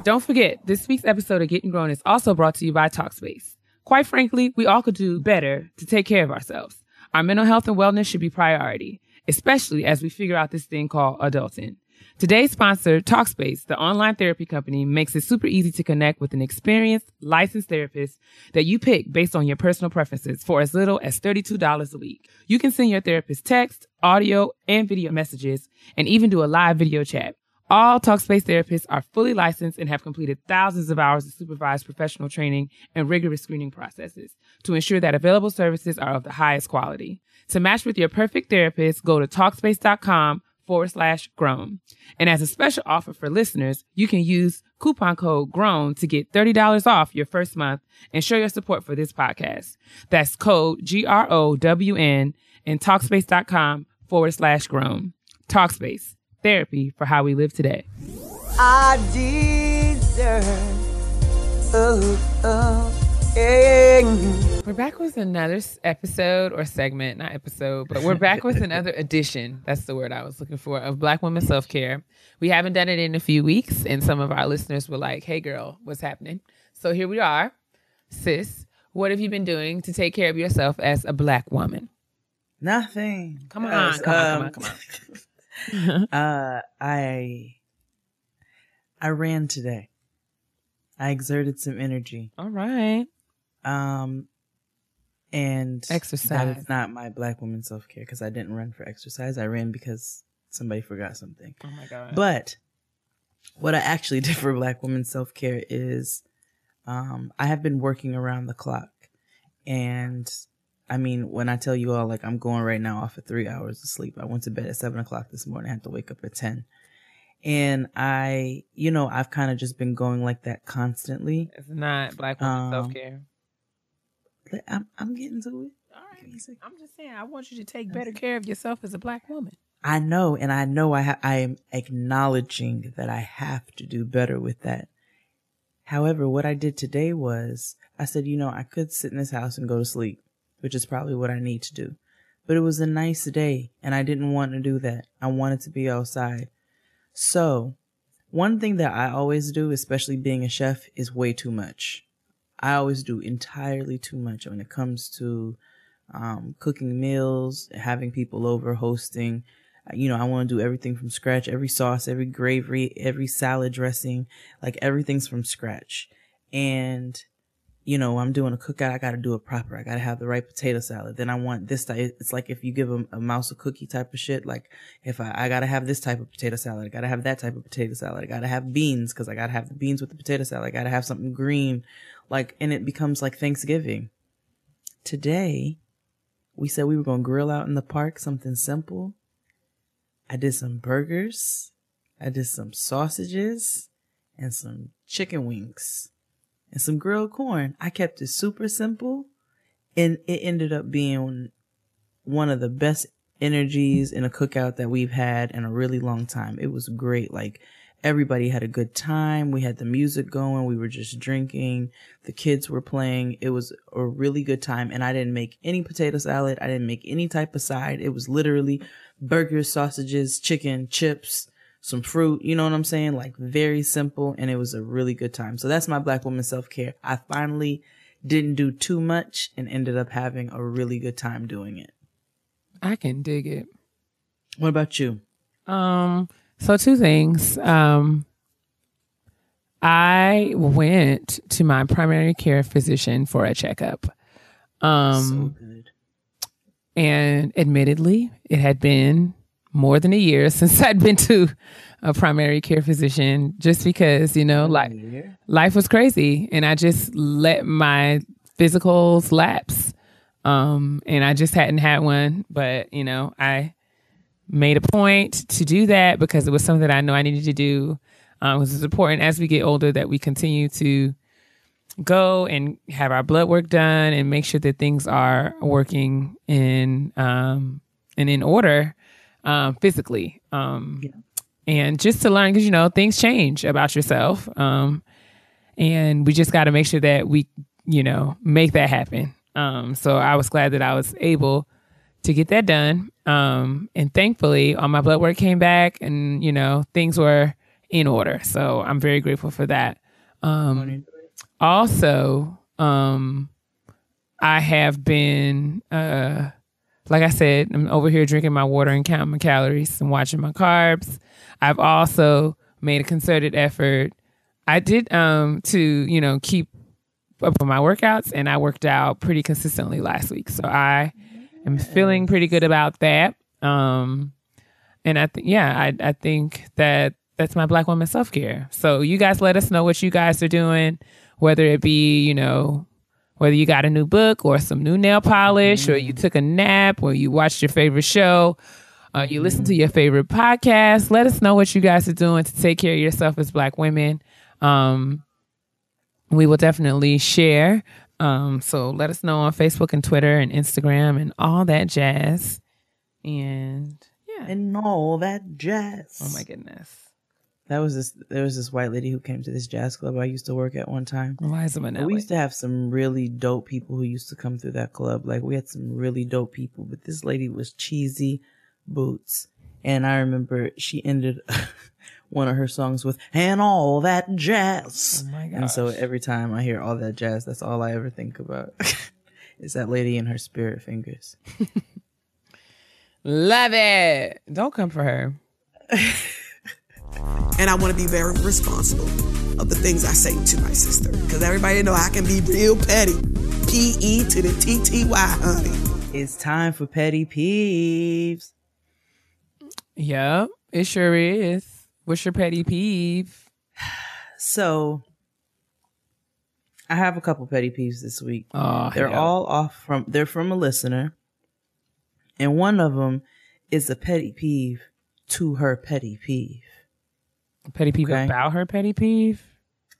Don't forget, this week's episode of Getting Grown is also brought to you by Talkspace. Quite frankly, we all could do better to take care of ourselves. Our mental health and wellness should be priority, especially as we figure out this thing called adulting. Today's sponsor, Talkspace, the online therapy company, makes it super easy to connect with an experienced, licensed therapist that you pick based on your personal preferences for as little as $32 a week. You can send your therapist text, audio, and video messages, and even do a live video chat. All Talkspace therapists are fully licensed and have completed thousands of hours of supervised professional training and rigorous screening processes to ensure that available services are of the highest quality. To match with your perfect therapist, go to Talkspace.com forward slash grown. And as a special offer for listeners, you can use coupon code GROWN to get $30 off your first month and show your support for this podcast. That's code G R O W N and Talkspace.com forward slash grown. Talkspace therapy for how we live today. I deserve. Oh, oh, yeah. We're back with another episode or segment, not episode, but we're back with (laughs) another edition. That's the word I was looking for of Black Women Self Care. We haven't done it in a few weeks, and some of our listeners were like, hey, girl, what's happening? So here we are. Sis, what have you been doing to take care of yourself as a Black woman? Nothing. Come on, come on, come on, um, come on. (laughs) (laughs) (laughs) uh, I I ran today. I exerted some energy. All right. Um, and exercise. That is not my black woman self care because I didn't run for exercise. I ran because somebody forgot something. Oh my god! But what I actually (laughs) did for black woman self care is, um, I have been working around the clock, and I mean, when I tell you all, like, I'm going right now off of three hours of sleep. I went to bed at seven o'clock this morning. I had to wake up at 10. And I, you know, I've kind of just been going like that constantly. It's not black woman um, self care. I'm, I'm getting to it. All right. I'm just saying, I want you to take better care of yourself as a black woman. I know. And I know I, ha- I am acknowledging that I have to do better with that. However, what I did today was I said, you know, I could sit in this house and go to sleep which is probably what I need to do. But it was a nice day and I didn't want to do that. I wanted to be outside. So, one thing that I always do, especially being a chef, is way too much. I always do entirely too much when it comes to um, cooking meals, having people over, hosting. You know, I want to do everything from scratch, every sauce, every gravy, every salad dressing, like everything's from scratch. And you know, I'm doing a cookout, I got to do it proper. I got to have the right potato salad. Then I want this type. It's like if you give a, a mouse a cookie type of shit. Like if I, I got to have this type of potato salad, I got to have that type of potato salad. I got to have beans because I got to have the beans with the potato salad. I got to have something green. Like, and it becomes like Thanksgiving. Today, we said we were going to grill out in the park, something simple. I did some burgers. I did some sausages and some chicken wings and some grilled corn. I kept it super simple and it ended up being one of the best energies in a cookout that we've had in a really long time. It was great. Like Everybody had a good time. We had the music going. We were just drinking. The kids were playing. It was a really good time. And I didn't make any potato salad. I didn't make any type of side. It was literally burgers, sausages, chicken, chips, some fruit. You know what I'm saying? Like very simple. And it was a really good time. So that's my black woman self care. I finally didn't do too much and ended up having a really good time doing it. I can dig it. What about you? Um, so two things. Um, I went to my primary care physician for a checkup. Um, so good. And admittedly, it had been more than a year (laughs) since I'd been to a primary care physician just because, you know, like life was crazy and I just let my physicals lapse. Um, and I just hadn't had one, but you know, I made a point to do that because it was something that I know I needed to do. Um, it's important as we get older that we continue to go and have our blood work done and make sure that things are working in um, and in order um, physically. Um, yeah. And just to learn, because you know things change about yourself, um, and we just got to make sure that we, you know, make that happen. Um, so I was glad that I was able to get that done. Um, and thankfully, all my blood work came back, and you know things were in order. So I'm very grateful for that. Um, also, um, I have been, uh, like I said, I'm over here drinking my water and counting my calories and watching my carbs. I've also made a concerted effort. I did um, to you know keep up with my workouts, and I worked out pretty consistently last week. So I am feeling pretty good about that. Um, and I think, yeah, I, I think that that's my black woman self care. So you guys let us know what you guys are doing, whether it be, you know, whether you got a new book or some new nail polish or you took a nap or you watched your favorite show. Uh, you listen to your favorite podcast. Let us know what you guys are doing to take care of yourself as black women. Um, we will definitely share um, so let us know on Facebook and Twitter and Instagram and all that jazz. And yeah. And all that jazz. Oh my goodness. That was this there was this white lady who came to this jazz club I used to work at one time. Eliza Minnelli. We used to have some really dope people who used to come through that club. Like we had some really dope people, but this lady was cheesy boots. And I remember she ended (laughs) one of her songs with and all that jazz. Oh my god! And so every time I hear all that jazz, that's all I ever think about. (laughs) is that lady and her spirit fingers. (laughs) Love it. Don't come for her. And I want to be very responsible of the things I say to my sister. Because everybody know I can be real petty. P E to the T T Y, honey. It's time for petty peeves. Yep, it sure is. What's your petty peeve? (sighs) So, I have a couple petty peeves this week. Oh, they're yeah. all off from they're from a listener, and one of them is a petty peeve to her petty peeve. A petty peeve okay? about her petty peeve.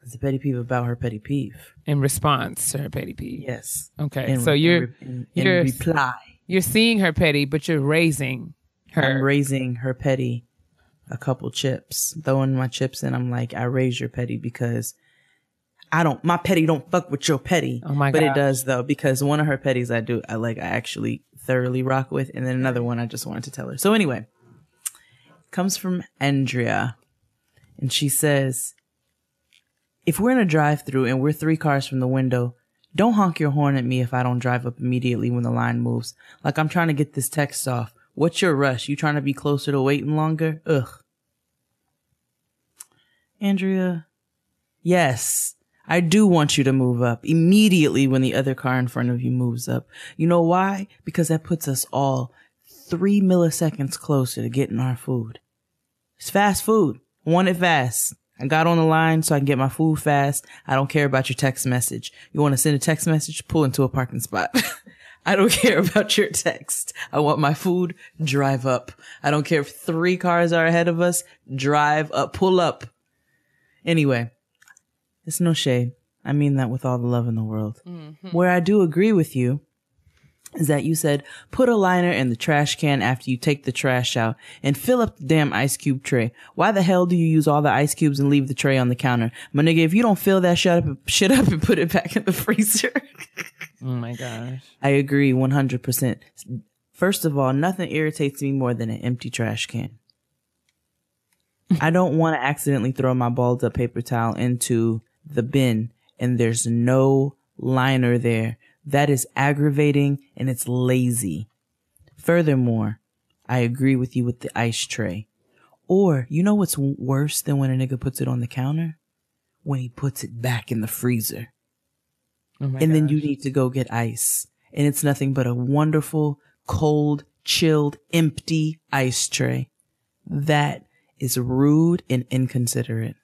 It's a petty peeve about her petty peeve. In response to her petty peeve. Yes. Okay. In, so you're in, in, you're reply. You're seeing her petty, but you're raising her. I'm raising her petty a couple chips, throwing my chips in. I'm like, I raise your petty because I don't, my petty don't fuck with your petty. Oh my god. but God. it does though, because one of her petties I do, I like, I actually thoroughly rock with. And then another one I just wanted to tell her. So anyway, comes from Andrea and she says, if we're in a drive through and we're three cars from the window, don't honk your horn at me if I don't drive up immediately when the line moves. Like I'm trying to get this text off. What's your rush? You trying to be closer to waiting longer? Ugh. Andrea, yes, I do want you to move up immediately when the other car in front of you moves up. You know why? Because that puts us all three milliseconds closer to getting our food. It's fast food. Want it fast. I got on the line so I can get my food fast. I don't care about your text message. You want to send a text message? Pull into a parking spot. (laughs) I don't care about your text. I want my food. Drive up. I don't care if three cars are ahead of us. Drive up. Pull up. Anyway, it's no shade. I mean that with all the love in the world. Mm-hmm. Where I do agree with you is that you said put a liner in the trash can after you take the trash out and fill up the damn ice cube tray. Why the hell do you use all the ice cubes and leave the tray on the counter? My nigga, if you don't fill that shit up, shit up and put it back in the (laughs) freezer. oh my gosh. I agree 100%. First of all, nothing irritates me more than an empty trash can. (laughs) I don't want to accidentally throw my balled up paper towel into the bin and there's no liner there that is aggravating and it's lazy. Furthermore, I agree with you with the ice tray. Or, you know what's worse than when a nigga puts it on the counter? When he puts it back in the freezer. Oh and gosh. then you need to go get ice. And it's nothing but a wonderful, cold, chilled, empty ice tray. That is rude and inconsiderate.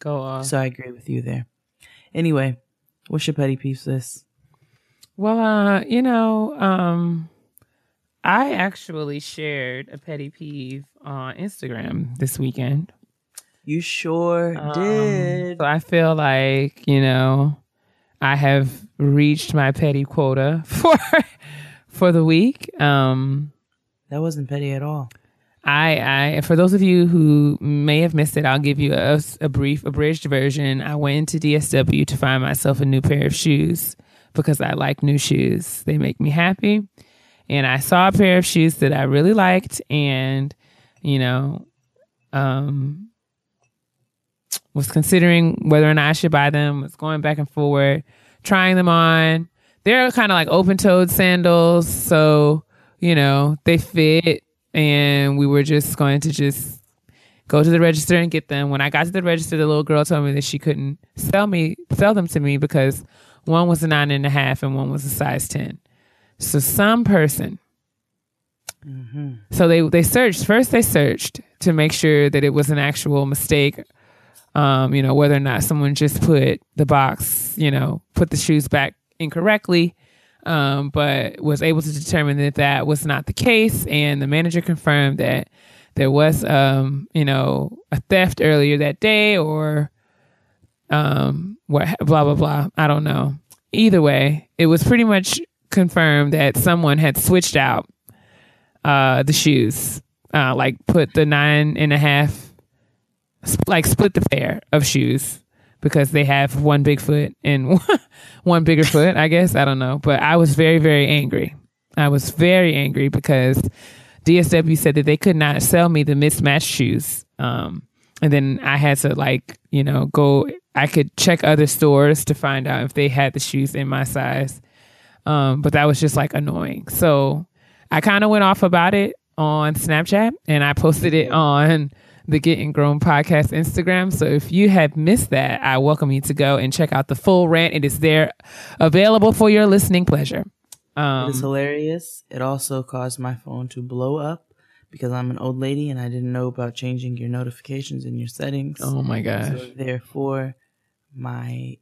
Go on. So I agree with you there. Anyway, what's your petty piece this? Well, uh, you know, um, I actually shared a petty peeve on Instagram this weekend. You sure um, did. So I feel like, you know, I have reached my petty quota (laughs) for for the week. Um that wasn't petty at all. I, I, for those of you who may have missed it, I'll give you a, a brief, abridged version. I went into DSW to find myself a new pair of shoes because I like new shoes. They make me happy. And I saw a pair of shoes that I really liked and, you know, um, was considering whether or not I should buy them, was going back and forward, trying them on. They're kind of like open toed sandals. So, you know, they fit. And we were just going to just go to the register and get them. When I got to the register, the little girl told me that she couldn't sell me, sell them to me because one was a nine and a half, and one was a size 10. So some person. Mm-hmm. So they, they searched. First, they searched to make sure that it was an actual mistake. Um, you know, whether or not someone just put the box, you know, put the shoes back incorrectly. Um, but was able to determine that that was not the case. And the manager confirmed that there was, um, you know, a theft earlier that day or um, what, blah, blah, blah. I don't know. Either way, it was pretty much confirmed that someone had switched out uh, the shoes, uh, like put the nine and a half, like split the pair of shoes because they have one big foot and (laughs) one bigger foot, I guess. I don't know. But I was very, very angry. I was very angry because DSW said that they could not sell me the mismatched shoes. Um, and then I had to like, you know, go I could check other stores to find out if they had the shoes in my size. Um, but that was just like annoying. So I kind of went off about it on Snapchat and I posted it on the Getting Grown podcast Instagram. So if you have missed that, I welcome you to go and check out the full rant. It is there available for your listening pleasure. Um, it is hilarious. It also caused my phone to blow up because I'm an old lady and I didn't know about changing your notifications in your settings. Oh my gosh. So therefore, my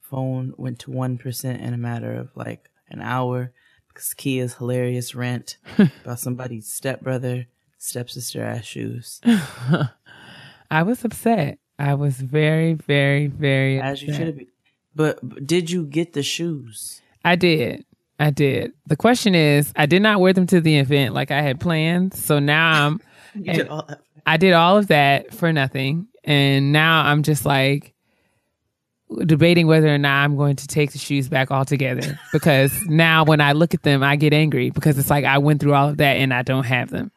phone went to 1% in a matter of like an hour because Kia's hilarious rant (laughs) about somebody's stepbrother, stepsister ass shoes. (laughs) I was upset. I was very, very, very As you should be. But, but did you get the shoes? I did. I did. The question is, I did not wear them to the event like I had planned. So now (laughs) I'm. did I did all of that for nothing. And now I'm just like, debating whether or not I'm going to take the shoes back altogether because (laughs) now when I look at them, I get angry because it's like I went through all of that and I don't have them.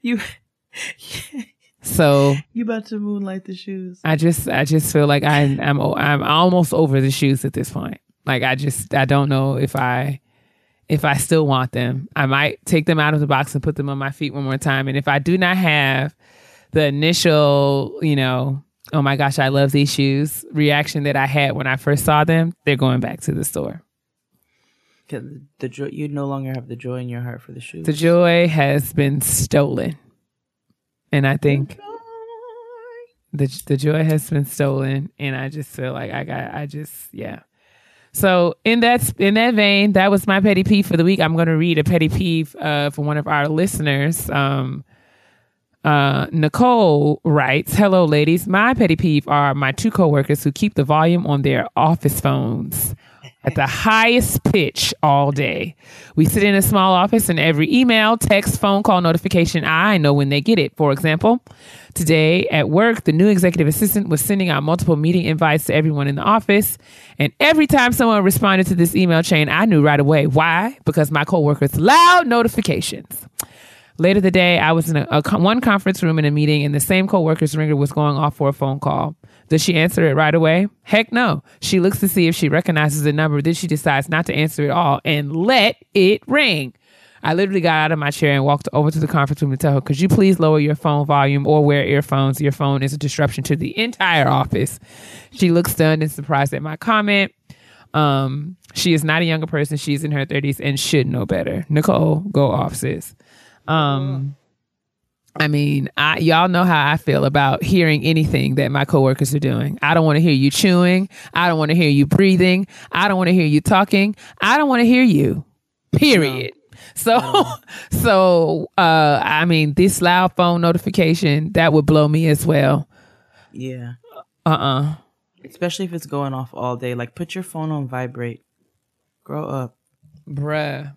You, so (laughs) you about to moonlight the shoes? I just, I just feel like I, I'm, I'm almost over the shoes at this point. Like I just, I don't know if I, if I still want them. I might take them out of the box and put them on my feet one more time. And if I do not have the initial, you know, oh my gosh, I love these shoes reaction that I had when I first saw them, they're going back to the store. The, the joy, you no longer have the joy in your heart for the shoes. The joy has been stolen, and I think the the joy has been stolen, and I just feel like I got, I just, yeah. So in that in that vein, that was my petty peeve for the week. I'm going to read a petty peeve uh, for one of our listeners. Um, uh, Nicole writes, Hello, ladies. My petty peeve are my two coworkers who keep the volume on their office phones at the (laughs) highest pitch all day. We sit in a small office and every email, text, phone call notification, I know when they get it. For example, today at work, the new executive assistant was sending out multiple meeting invites to everyone in the office. And every time someone responded to this email chain, I knew right away. Why? Because my coworkers loud notifications. Later the day, I was in a, a one conference room in a meeting, and the same coworker's ringer was going off for a phone call. Does she answer it right away? Heck no. She looks to see if she recognizes the number. Then she decides not to answer it all and let it ring. I literally got out of my chair and walked over to the conference room to tell her, could you please lower your phone volume or wear earphones? Your phone is a disruption to the entire office. She looks stunned and surprised at my comment. Um, she is not a younger person. She's in her 30s and should know better. Nicole, go off, sis. Um, I mean, I, y'all know how I feel about hearing anything that my coworkers are doing. I don't want to hear you chewing. I don't want to hear you breathing. I don't want to hear you talking. I don't want to hear you. Period. So, (laughs) so, uh, I mean, this loud phone notification that would blow me as well. Yeah. Uh uh Especially if it's going off all day. Like, put your phone on vibrate. Grow up. Bruh.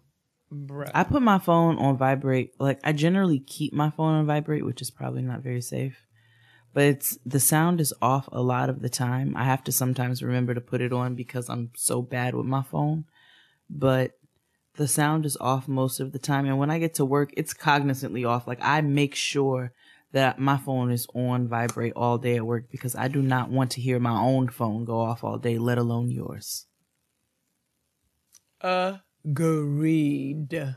Bruh. I put my phone on vibrate. Like I generally keep my phone on vibrate, which is probably not very safe. But it's the sound is off a lot of the time. I have to sometimes remember to put it on because I'm so bad with my phone. But the sound is off most of the time and when I get to work, it's cognizantly off. Like I make sure that my phone is on vibrate all day at work because I do not want to hear my own phone go off all day, let alone yours. Uh Agreed.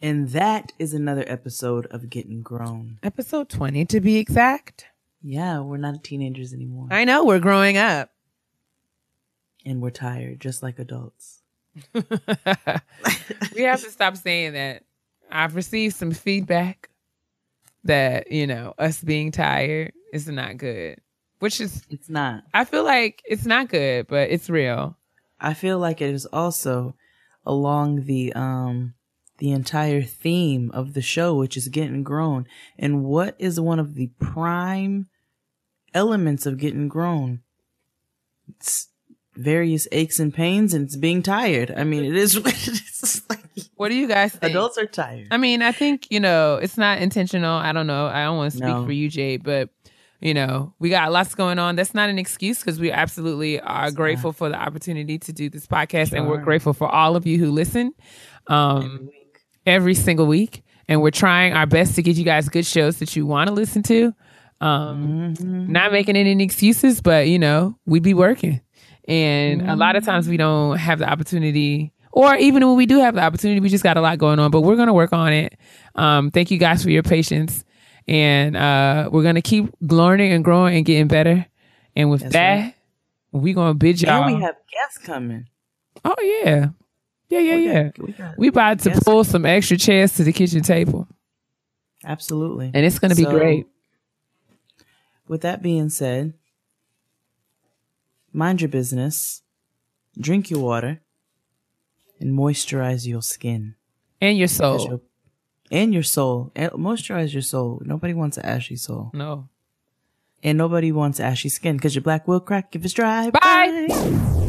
And that is another episode of Getting Grown. Episode 20 to be exact. Yeah, we're not teenagers anymore. I know, we're growing up. And we're tired, just like adults. (laughs) we have to stop saying that. I've received some feedback that, you know, us being tired is not good, which is. It's not. I feel like it's not good, but it's real. I feel like it is also along the um the entire theme of the show, which is getting grown. And what is one of the prime elements of getting grown? It's various aches and pains and it's being tired. I mean, it is (laughs) what it is. Like, what do you guys think? Adults are tired. I mean, I think, you know, it's not intentional. I don't know. I don't want to speak no. for you, Jade, but you know, we got lots going on. That's not an excuse because we absolutely are it's grateful not. for the opportunity to do this podcast, sure. and we're grateful for all of you who listen um, every, every, single week. And we're trying our best to get you guys good shows that you want to listen to. Um, mm-hmm. Not making any excuses, but you know, we be working, and mm-hmm. a lot of mm-hmm. times we don't have the opportunity. Or even when we do have the opportunity, we just got a lot going on, but we're going to work on it. Um, thank you guys for your patience and uh, we're gonna keep learning and growing and getting better. And with That's that, right. we gonna bid y'all. And we have guests coming. Oh yeah, yeah, yeah, we yeah. Got, we, got we about to pull some extra chairs to the kitchen table. Absolutely, and it's gonna be so, great. With that being said, mind your business, drink your water, and moisturize your skin and your soul and your soul. And moisturize your soul. Nobody wants an ashy soul. No. And nobody wants ashy skin because your black will crack if it's dry. Bye. Bye.